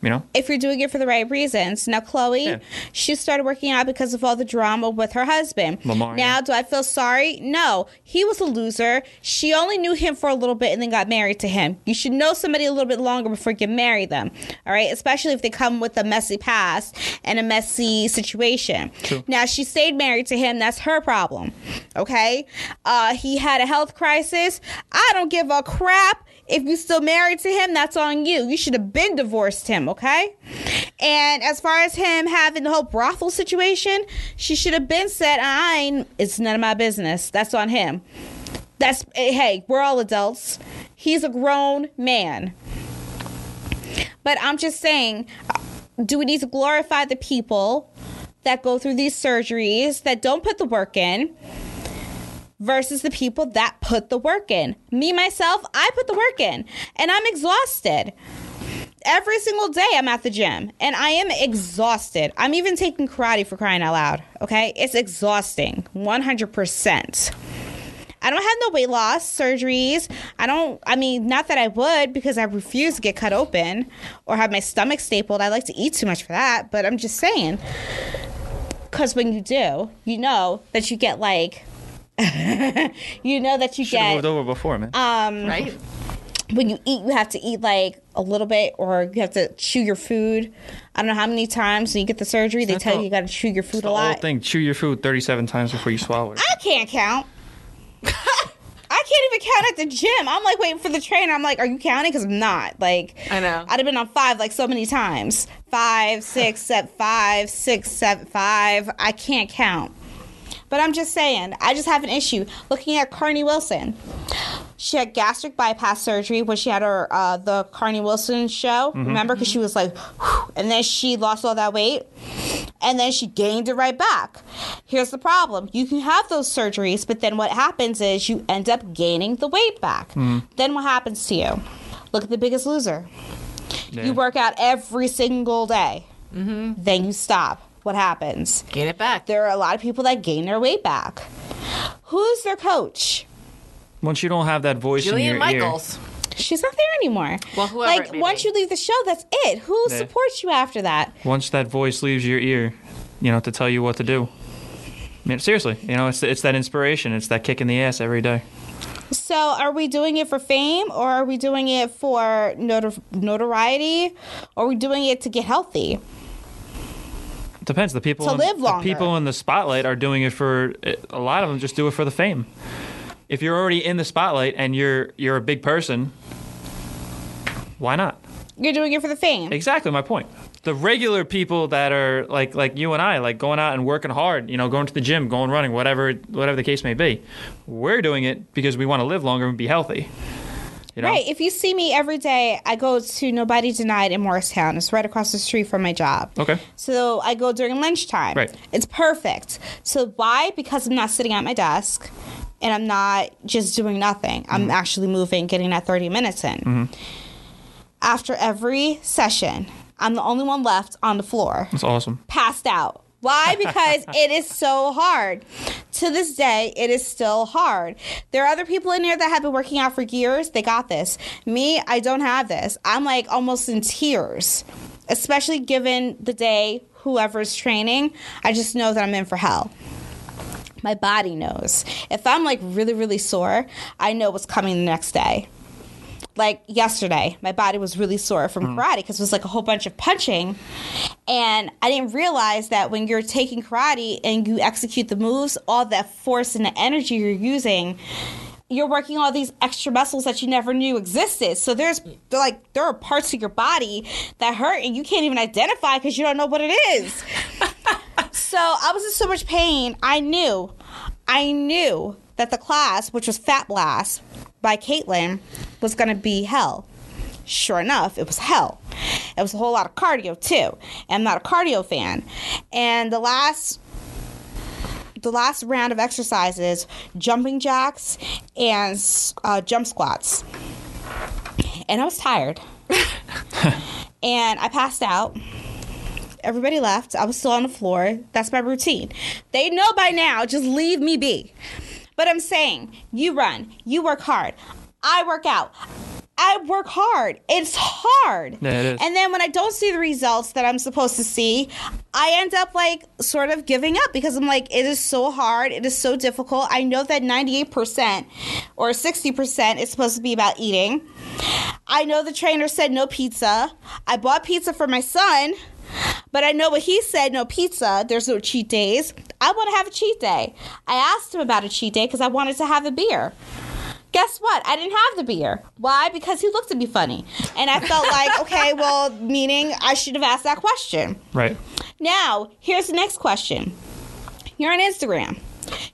you know If you're doing it for the right reasons. Now, Khloe, Yeah. she started working out because of all the drama with her husband. Lamar, now, yeah. do I feel sorry? No. He was a loser. She only knew him for a little bit and then got married to him. You should know somebody a little bit longer before you can marry them. All right? Especially if they come with a messy past and a messy situation. True. Now, she stayed married to him. That's her problem. Okay? Uh, he had a health crisis. I don't give a crap. If you still married to him, that's on you. You should have been divorced him, okay? And as far as him having the whole brothel situation, she should have been said, I ain't, it's none of my business. That's on him. That's, hey, we're all adults. He's a grown man. But I'm just saying, do we need to glorify the people that go through these surgeries that don't put the work in versus the people that put the work in? Me, myself, I put the work in and I'm exhausted. Every single day I'm at the gym and I am exhausted. I'm even taking karate for crying out loud, okay? It's exhausting, 100%. I don't have no weight loss surgeries. I don't, I mean, not that I would because I refuse to get cut open or have my stomach stapled. I like to eat too much for that, but I'm just saying. Because when you do, you know that you get like, you know that you Should have moved over before, man. um, Right? when you eat, you have to eat like a little bit or you have to chew your food. I don't know how many times when you get the surgery, they That's tell you you got to chew your food the a whole lot. thing, chew your food 37 times before you swallow it. I can't count. I can't even count at the gym. I'm like waiting for the trainer. I'm like, are you counting? Because I'm not. Like, I know. I'd have been on five like so many times. Five, six, seven, five, six, seven, five. I can't count. But I'm just saying, I just have an issue looking at Carnie Wilson. She had gastric bypass surgery when she had her uh, the Carnie Wilson show. Mm-hmm. Remember, because she was like, "Whew," and then she lost all that weight, and then she gained it right back. Here's the problem: you can have those surgeries, but then what happens is you end up gaining the weight back. Mm-hmm. Then what happens to you? Look at The Biggest Loser. Yeah. You work out every single day. Mm-hmm. Then you stop. What happens? Gain it back. There are a lot of people that gain their weight back. Who's their coach? Once you don't have that voice in Jillian your Michaels. She's not there anymore. Well, whoever like it may once be. you leave the show, that's it. Who Yeah. supports you after that? once that voice leaves your ear, you know, to tell you what to do. I mean, seriously, you know, it's it's that inspiration, it's that kick in the ass every day. So, are we doing it for fame, or are we doing it for notor- notoriety, or are we doing it to get healthy? Depends. The people To in, live the longer. people in the spotlight are doing it for a lot of them just do it for the fame. If you're already in the spotlight and you're you're a big person, why not? You're doing it for the fame. Exactly my point. The regular people that are like like you and I, like going out and working hard, you know, going to the gym, going running, whatever whatever the case may be. We're doing it because we want to live longer and be healthy. You know? Right. If you see me every day, I go to Nobody Denied in Morristown. It's right across the street from my job. Okay. So I go during lunchtime. Right. It's perfect. So why? Because I'm not sitting at my desk and I'm not just doing nothing. I'm mm-hmm. actually moving, getting that 30 minutes in. Mm-hmm. After every session, I'm the only one left on the floor That's awesome. passed out. Why? Because it is so hard. To this day, it is still hard. There are other people in there that have been working out for years. They got this. Me, I don't have this. I'm like almost in tears, especially given the day whoever's training. I just know that I'm in for hell. My body knows. If I'm like really, really sore, I know what's coming the next day like yesterday, my body was really sore from mm. karate because it was like a whole bunch of punching. And I didn't realize that when you're taking karate and you execute the moves, all that force and the energy you're using, you're working all these extra muscles that you never knew existed. So there's like there are parts of your body that hurt and you can't even identify because you don't know what it is. so I was in so much pain. I knew, I knew that the class, which was Fat Blast by Caitlin, was going to be hell. Sure enough, it was hell. It was a whole lot of cardio too. And I'm not a cardio fan. And the last the last round of exercises, jumping jacks and uh, jump squats. And I was tired. and I passed out. Everybody left. I was still on the floor. That's my routine. They know by now, just leave me be. But I'm saying, you run, you work hard. I work out. I work hard. It's hard. Yeah, it is. And then when I don't see the results that I'm supposed to see, I end up like sort of giving up because I'm like, it is so hard. It is so difficult. I know that 98% or 60% is supposed to be about eating. I know the trainer said no pizza. I bought pizza for my son, but I know what he said no pizza. There's no cheat days. I want to have a cheat day. I asked him about a cheat day because I wanted to have a beer. Guess what? I didn't have the beer. Why? Because he looked at me funny. And I felt like, okay, well, meaning I should have asked that question. Right. Now, here's the next question. You're on Instagram.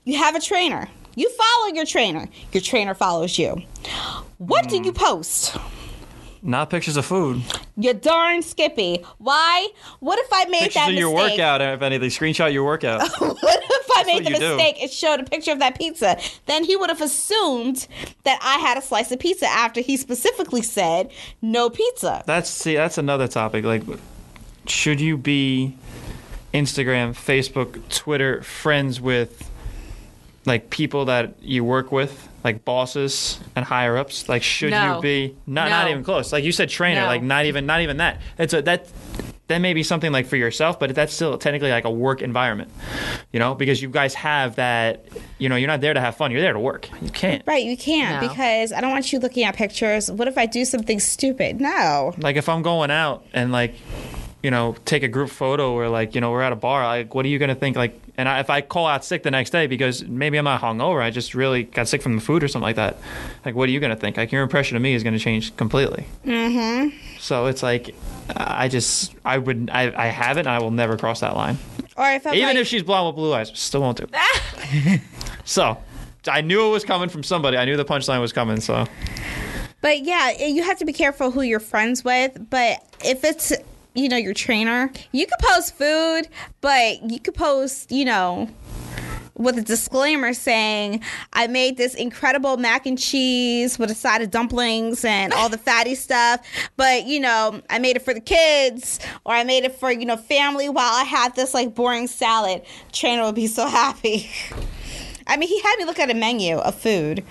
You have a trainer. You follow your trainer. Your trainer follows you. What do mm. you post? Not pictures of food. You're darn skippy. Why? What if I made Pictures that of your workout, if anything. Screenshot your workout. what if I made the you do. mistake and showed a picture of that pizza? Then he would have assumed that I had a slice of pizza after he specifically said no pizza. That's see, that's another topic. Like, should you be Instagram, Facebook, Twitter friends with like people that you work with, like bosses and higher ups? Like, should No. you be not not even close? Like you said, trainer. No. Like not even not even that. It's a that. That may be something like for yourself, but that's still technically like a work environment, you know, because you guys have that, you know, you're not there to have fun, you're there to work. You can't. Right, you can't No. because I don't want you looking at pictures. What if I do something stupid? No. Like if I'm going out and like, you know, take a group photo or like, you know, we're at a bar, like, what are you gonna think? Like, and I, if I call out sick the next day because maybe I'm not hungover, I just really got sick from the food or something like that. Like, what are you gonna think? Like, your impression of me is gonna change completely. Mm-hmm. So it's like, I just, I would, I, I haven't, I will never cross that line. Or if I'm Even like, if she's blonde with blue eyes, still won't do. so. I knew it was coming from somebody. I knew the punchline was coming. So But yeah, you have to be careful who you're friends with. But if it's, you know, your trainer, you could post food, but you could post, you know, with a disclaimer saying, I made this incredible mac and cheese with a side of dumplings and all the fatty stuff. But, you know, I made it for the kids or I made it for, you know, family while I had this like boring salad. Trainer would be so happy. I mean, he had me look at a menu of food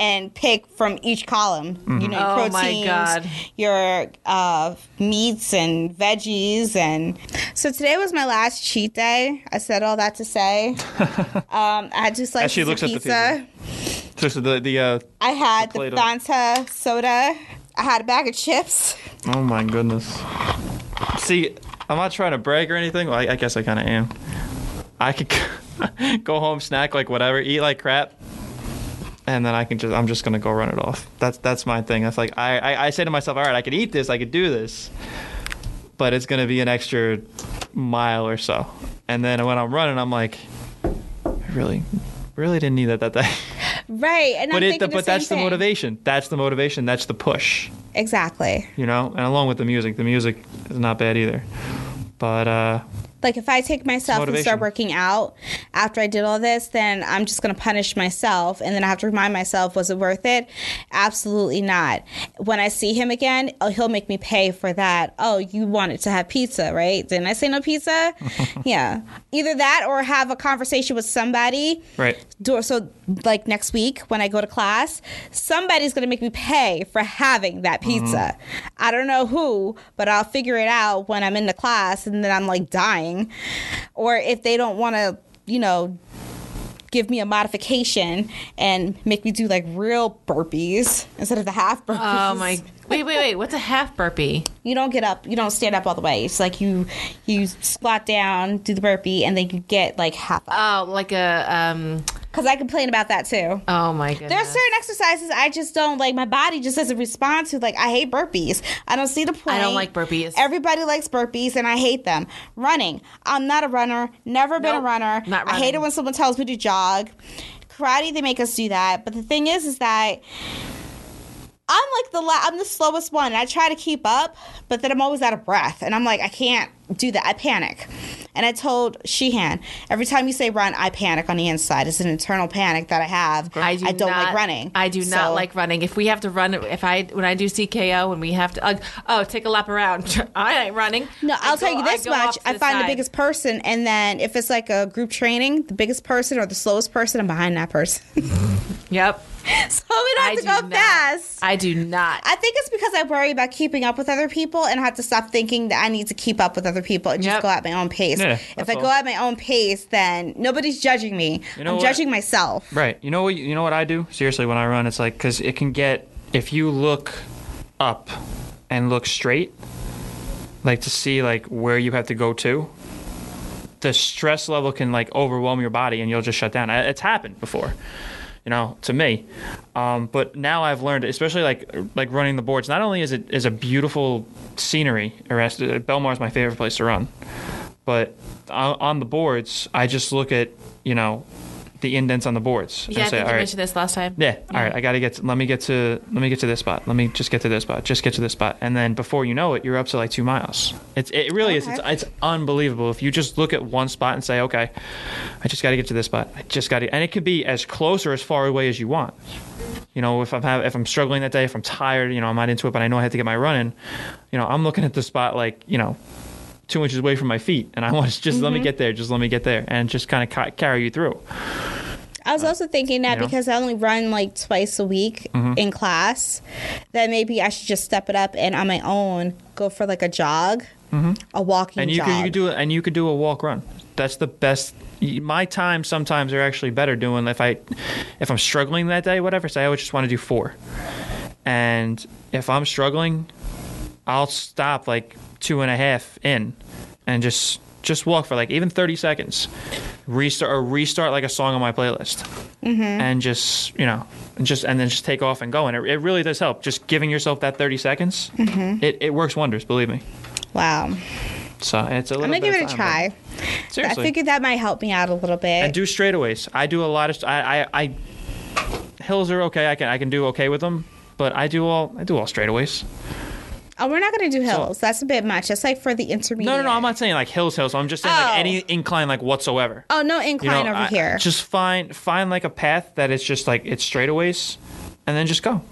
and pick from each column. You know, your Oh, my proteins, God. your uh, meats and veggies, and so today was my last cheat day. I said all that to say, um, I had two slices she of looks at the pizza. just the the uh, I had The the, Fanta soda. I had a bag of chips. Oh my goodness. See, I'm not trying to brag or anything. Well, I, I guess I kind of am. I could go home, snack like whatever, eat like crap, and then I can just I'm just gonna go run it off. That's that's my thing. That's like I, I I say to myself, all right, I could eat this, I could do this, but it's gonna be an extra mile or so. And then when I'm running, I'm like, I really, really didn't need that that day. Right, and but I'm it, thinking the but that's same the motivation. That's the motivation. That's the push Exactly. you know, and along with the music, the music is not bad either. But uh, Like if I take myself and start working out after I did all this, then I'm just gonna punish myself, and then I have to remind myself, was it worth it? Absolutely not. When I see him again, oh, he'll make me pay for that. Oh, you wanted to have pizza, right? Didn't I say no pizza? yeah, either that or have a conversation with somebody. right, so like next week when I go to class, somebody's gonna make me pay for having that mm-hmm. pizza. I don't know who, but I'll figure it out when I'm in the class and then I'm like dying. Or if they don't wanna, you know, give me a modification and make me do like real burpees instead of the half burpees. Oh my! Wait, wait, wait. What's a half burpee? You don't get up, you don't stand up all the way. It's like you you squat down, do the burpee, and then you get like half up. Oh, like a um. Because I complain about that too. Oh my goodness. There are certain exercises I just don't like. My body just doesn't respond to. Like I hate burpees. I don't see the point. I don't like burpees. Everybody likes burpees, and I hate them. Running. I'm not a runner. Never been Nope, a runner. not running. I hate it when someone tells me to jog. Karate, they make us do that. But the thing is, is that I'm like the la- I'm the slowest one. I try to keep up, but then I'm always out of breath, and I'm like I can't do that. I panic. And I told Sheehan every time you say run, I panic on the inside. It's an internal panic that I have. I do don't not, like running. I do So- not like running. If we have to run, if I when I do CKO when we have to, uh, oh, take a lap around. I ain't running. No, I I'll tell you this go much. I find the biggest person, and then if it's like a group training, the biggest person or the slowest person, I'm behind that person. Yep. so we don't have I to do go not. fast. I do not. I think it's because I worry about keeping up with other people and I have to stop thinking that I need to keep up with other people and just go at my own pace. Yeah, if that's I all. go at my own pace, then nobody's judging me. You know I'm what? judging myself. right. You know what? You know what I do? Seriously, when I run, it's like because it can get if you look up and look straight, like to see like where you have to go to. The stress level can like overwhelm your body, and you'll just shut down. I- It's happened before. You know, to me. Um, but now I've learned, especially like like running the boards. Not only is it is a beautiful scenery, or Belmar is my favorite place to run, but on the boards, I just look at you know the indents on the boards. and Yeah, I say, think all you right, mentioned this last time. yeah. All right. I got to get. Let me get to. Let me get to this spot. Let me just get to this spot. Just get to this spot, and then before you know it, you're up to like two miles. It's. It really is. It's, it's unbelievable. If you just look at one spot and say, okay, I just got to get to this spot. I just got to, and it could be as close or as far away as you want. You know, if I'm have, if I'm struggling that day, if I'm tired, you know, I'm not into it, but I know I have to get my run in. You know, I'm looking at the spot like you know. Two inches away from my feet, and I want to just let me mm-hmm. get there. Just let me get there, and just kind of ca- carry you through. I was also thinking that You know? because I only run like twice a week Mm-hmm. in class, that maybe I should just step it up and on my own go for like a jog, a walking Mm-hmm. and you jog. could you could do it and you could do a walk run that's the best my time sometimes are actually better doing if i if i'm struggling that day whatever say i would just want to do four and if i'm struggling i'll stop like two and a half in and just just walk for like even 30 seconds restart or restart like a song on my playlist mm-hmm. and just you know and just and then just take off and go and it, it really does help just giving yourself that 30 seconds mm-hmm. it, it works wonders believe me wow. so it's a little I'm gonna bit give it a time, try. but- I figured that might help me out a little bit. and do straightaways. I do a lot of I, I I hills are okay. I can I can do okay with them, but I do all I do all straightaways. Oh, we're not gonna do hills. That's a bit much. That's like for the intermediate. No, no, no. I'm not saying like hills, hills. I'm just saying Oh. like any incline like whatsoever. Oh, no You incline know, over I- here. Just find find like a path that is just like it's straightaways, and then just go.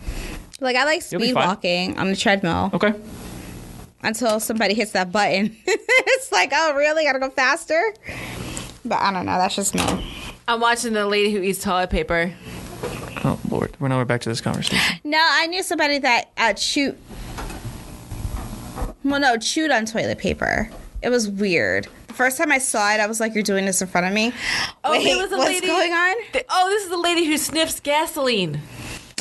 like I like You'll be speed fine. walking on the treadmill Okay. until somebody hits that button. it's like, oh, really? Gotta go faster. But I don't know. That's just me. I'm watching the lady who eats toilet paper. Oh Lord, we're now we're back to this conversation. No, I knew somebody that uh, chewed. Well, no, chewed on toilet paper. It was weird. The first time I saw it, I was like, "You're doing this in front of me." Oh, Wait, there was a what's lady. going on? Th- oh, this is the lady who sniffs gasoline.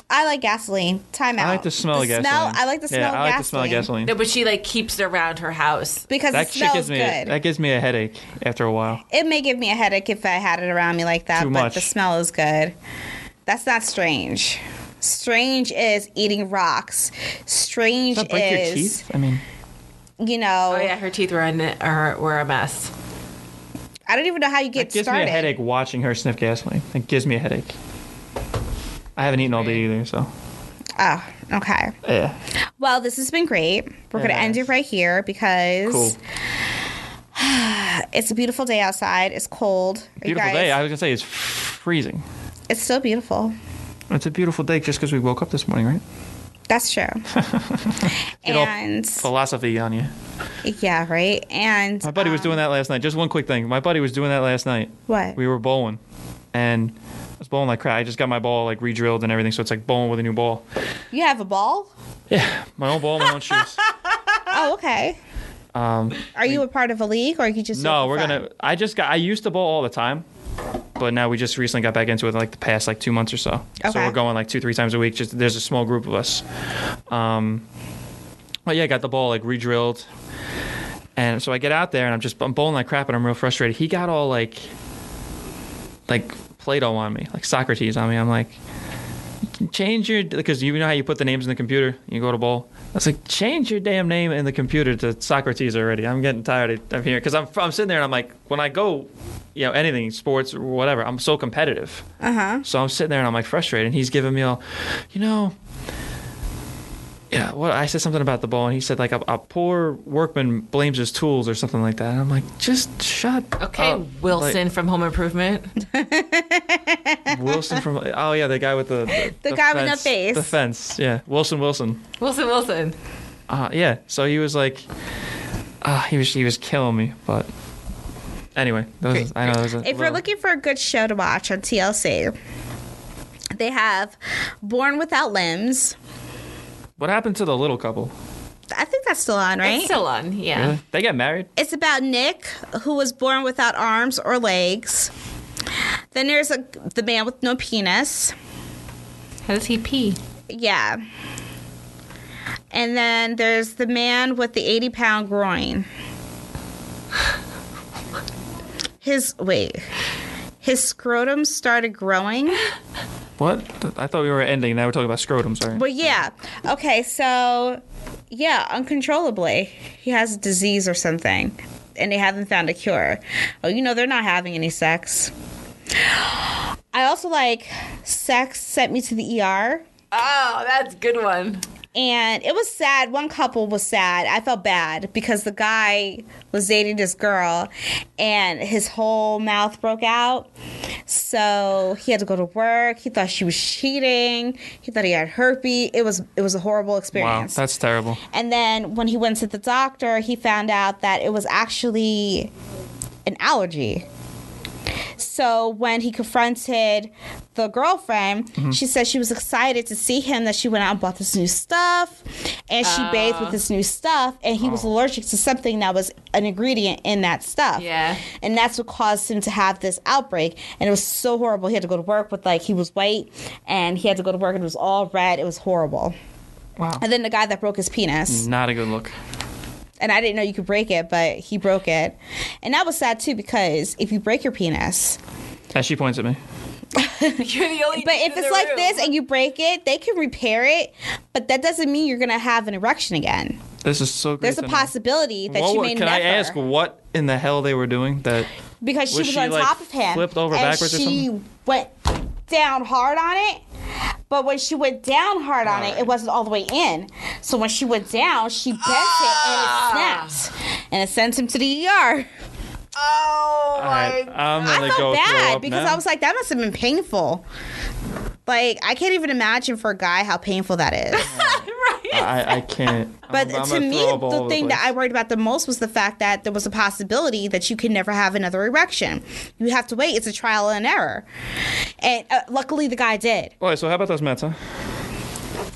I like gasoline. Time out. I like the smell of smell, gasoline. I like the smell Yeah, of I like gasoline. the smell of gasoline. No, but she like keeps it around her house. because That it shit smells gives me good. a, that gives me a headache after a while. it may give me a headache if I had it around me like that, Too but much. the smell is good. That's not strange. Strange is eating rocks. Strange Does that break your is teeth? I mean, you know. Oh yeah, her teeth were in are, were a mess. I don't even know how you get started. it get gives started. me a headache watching her sniff gasoline. It gives me a headache. I haven't eaten all day either, so Oh, okay. yeah. Well, this has been great. We're going to end it right here because Cool. it's a beautiful day outside. It's cold. Are Beautiful guys- day. I was gonna say it's freezing. it's still beautiful. It's a beautiful day just because we woke up this morning, right? That's true. And philosophy on you. yeah, right. And My buddy was um, doing that last night. Just one quick thing. My buddy was doing that last night. What? We were bowling, and I was bowling like crap. I just got my ball like re-drilled and everything, so it's like bowling with a new ball. You have a ball? Yeah, my own ball, my own shoes. Oh, okay. Um, Are you a part of a league, or are you just no, we're fun? gonna. I just got. I used to bowl all the time, but now we just recently got back into it like the past like two months or so. So we're going like two, three times a week. Just there's a small group of us. Um, but yeah, I got the ball like re-drilled, and so I get out there and I'm just I'm bowling like crap and I'm real frustrated. He got all like, like Plato on me, like Socrates on me. I'm like, change your because you know how you put the names in the computer. You go to bowl. I was like, change your damn name in the computer to Socrates already. I'm getting tired of, of hearing because I'm I'm sitting there and I'm like, when I go, you know, anything, sports or whatever, I'm so competitive. Uh huh. So I'm sitting there and I'm like frustrated. And he's giving me all, you know, yeah. well, I said something about the ball, and he said like a, a poor workman blames his tools or something like that. And I'm like, just shut. Up Okay, up. Wilson from Home Improvement. Wilson from oh yeah, the guy with the the, The guy with no fence, face. the fence. Yeah, Wilson Wilson. Wilson Wilson. Uh, yeah. So he was like, uh, he was he was killing me. But anyway, that was, I know. That was a If you're looking for a good show to watch on TLC, they have Born Without Limbs. What happened to the little couple? I think that's still on, right? It's still on. Yeah. Really? They got married. It's about Nick, who was born without arms or legs. Then there's a, the man with no penis. How does he pee? Yeah. And then there's the man with the 80 pound groin. His, wait. His scrotum started growing. What? I thought we were ending. Now we're talking about scrotum. Sorry. Well, yeah. Okay, so, yeah, uncontrollably. He has a disease or something. And they haven't found a cure. Oh, you know, they're not having any sex. I also like Sex Sent Me to the ER. Oh, that's a good one. And it was sad. One couple was sad. I felt bad because the guy was dating this girl and his whole mouth broke out. So he had to go to work. He thought she was cheating. He thought he had herpes. It was it was a horrible experience. Wow, that's terrible. and then when he went to the doctor, he found out that it was actually an allergy. So when he confronted the girlfriend, Mm-hmm. she said she was excited to see him. That she went out and bought this new stuff, and she bathed with this new stuff, and he was Oh. allergic to something that was an ingredient in that stuff. Yeah. and that's what caused him to have this outbreak, and it was so horrible. He had to go to work with like he was white, and he had to go to work, and it was all red. It was horrible. Wow. And then the guy that broke his penis Not a good look. And I didn't know you could break it, but he broke it, and that was sad too because if you break your penis, As she points at me. You're the only. but if it's like room. this and you break it, they can repair it, but that doesn't mean you're gonna have an erection again. This is so great. There's a to know. possibility that What you wa- may can never. I ask what in the hell they were doing that because she was was, she, on like, top of him, flipped over and backwards or she something? went down hard on it. But when she went down hard on it, it wasn't all the way in. So when she went down, she bent Ah. it and it snapped, and it sent him to the ER. Oh All right, my. I'm I gonna felt go bad because now. I was like, that must have been painful. Like, I can't even imagine for a guy how painful that is. right. I, I can't. But I'm, I'm to me, up all the thing that I worried about the most was the fact that there was a possibility that you could never have another erection. You have to wait. It's a trial and error. And uh, luckily, the guy did. Boy, so how about those Mets, huh?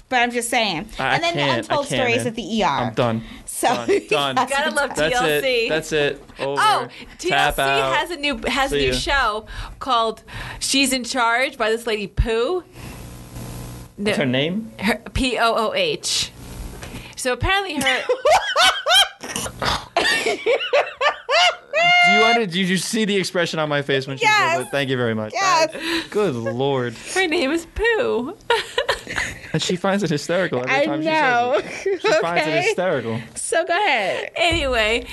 But I'm just saying. I and then the untold stories man. at the ER. I'm done. So Done. Done. Gotta love That's TLC. it. That's it. Over. Oh, TLC has a new has a new ya. show called "She's in Charge" by this lady Pooh. No, What's her name? P O O H. So apparently her Do you want to? Did you see the expression on my face when she Yes. said that? Thank you very much. Yes. I- good lord. her name is Pooh. And she finds it hysterical every I time know. she says it. She finds it okay. hysterical. So go ahead. anyway,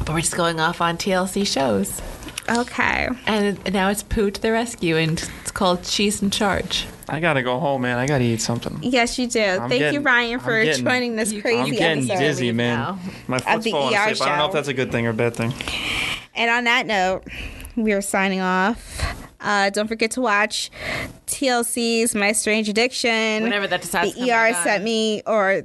but we're just going off on TLC shows, Okay. and now it's Pooh to the rescue, and it's called "She's in Charge." I gotta go home, man. I gotta eat something. Yes, you do. Thank you, getting- Ryan, for getting- joining this You- crazy I'm getting episode. dizzy, man. now. My foot's falling ER asleep. I don't know if that's a good thing or a bad thing. And on that note, we are signing off. Uh, don't forget to watch TLC's My Strange Addiction. Whenever that decides to the come ER back on. sent me, or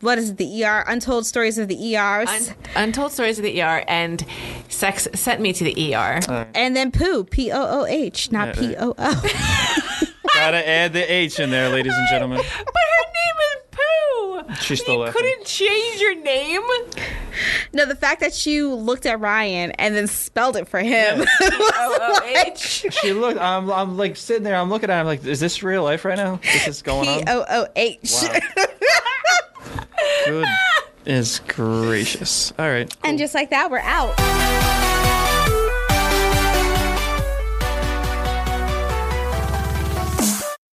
what is it? The ER Untold Stories of the ERs. Un- Untold Stories of the ER and Sex sent me to the ER. and then Pooh, P O O H, not Yeah, P O O. Gotta add the H in there, ladies and gentlemen. But her name is Pooh. She's still You laughing. couldn't change your name. No, the fact that you looked at Ryan and then spelled it for him. O O oh, oh, H. She looked. I'm, I'm like sitting there. I'm looking at. Her, I'm like, is this real life right now? This is going P on. O O H. Wow. Good is gracious. All right. And just like that, we're out.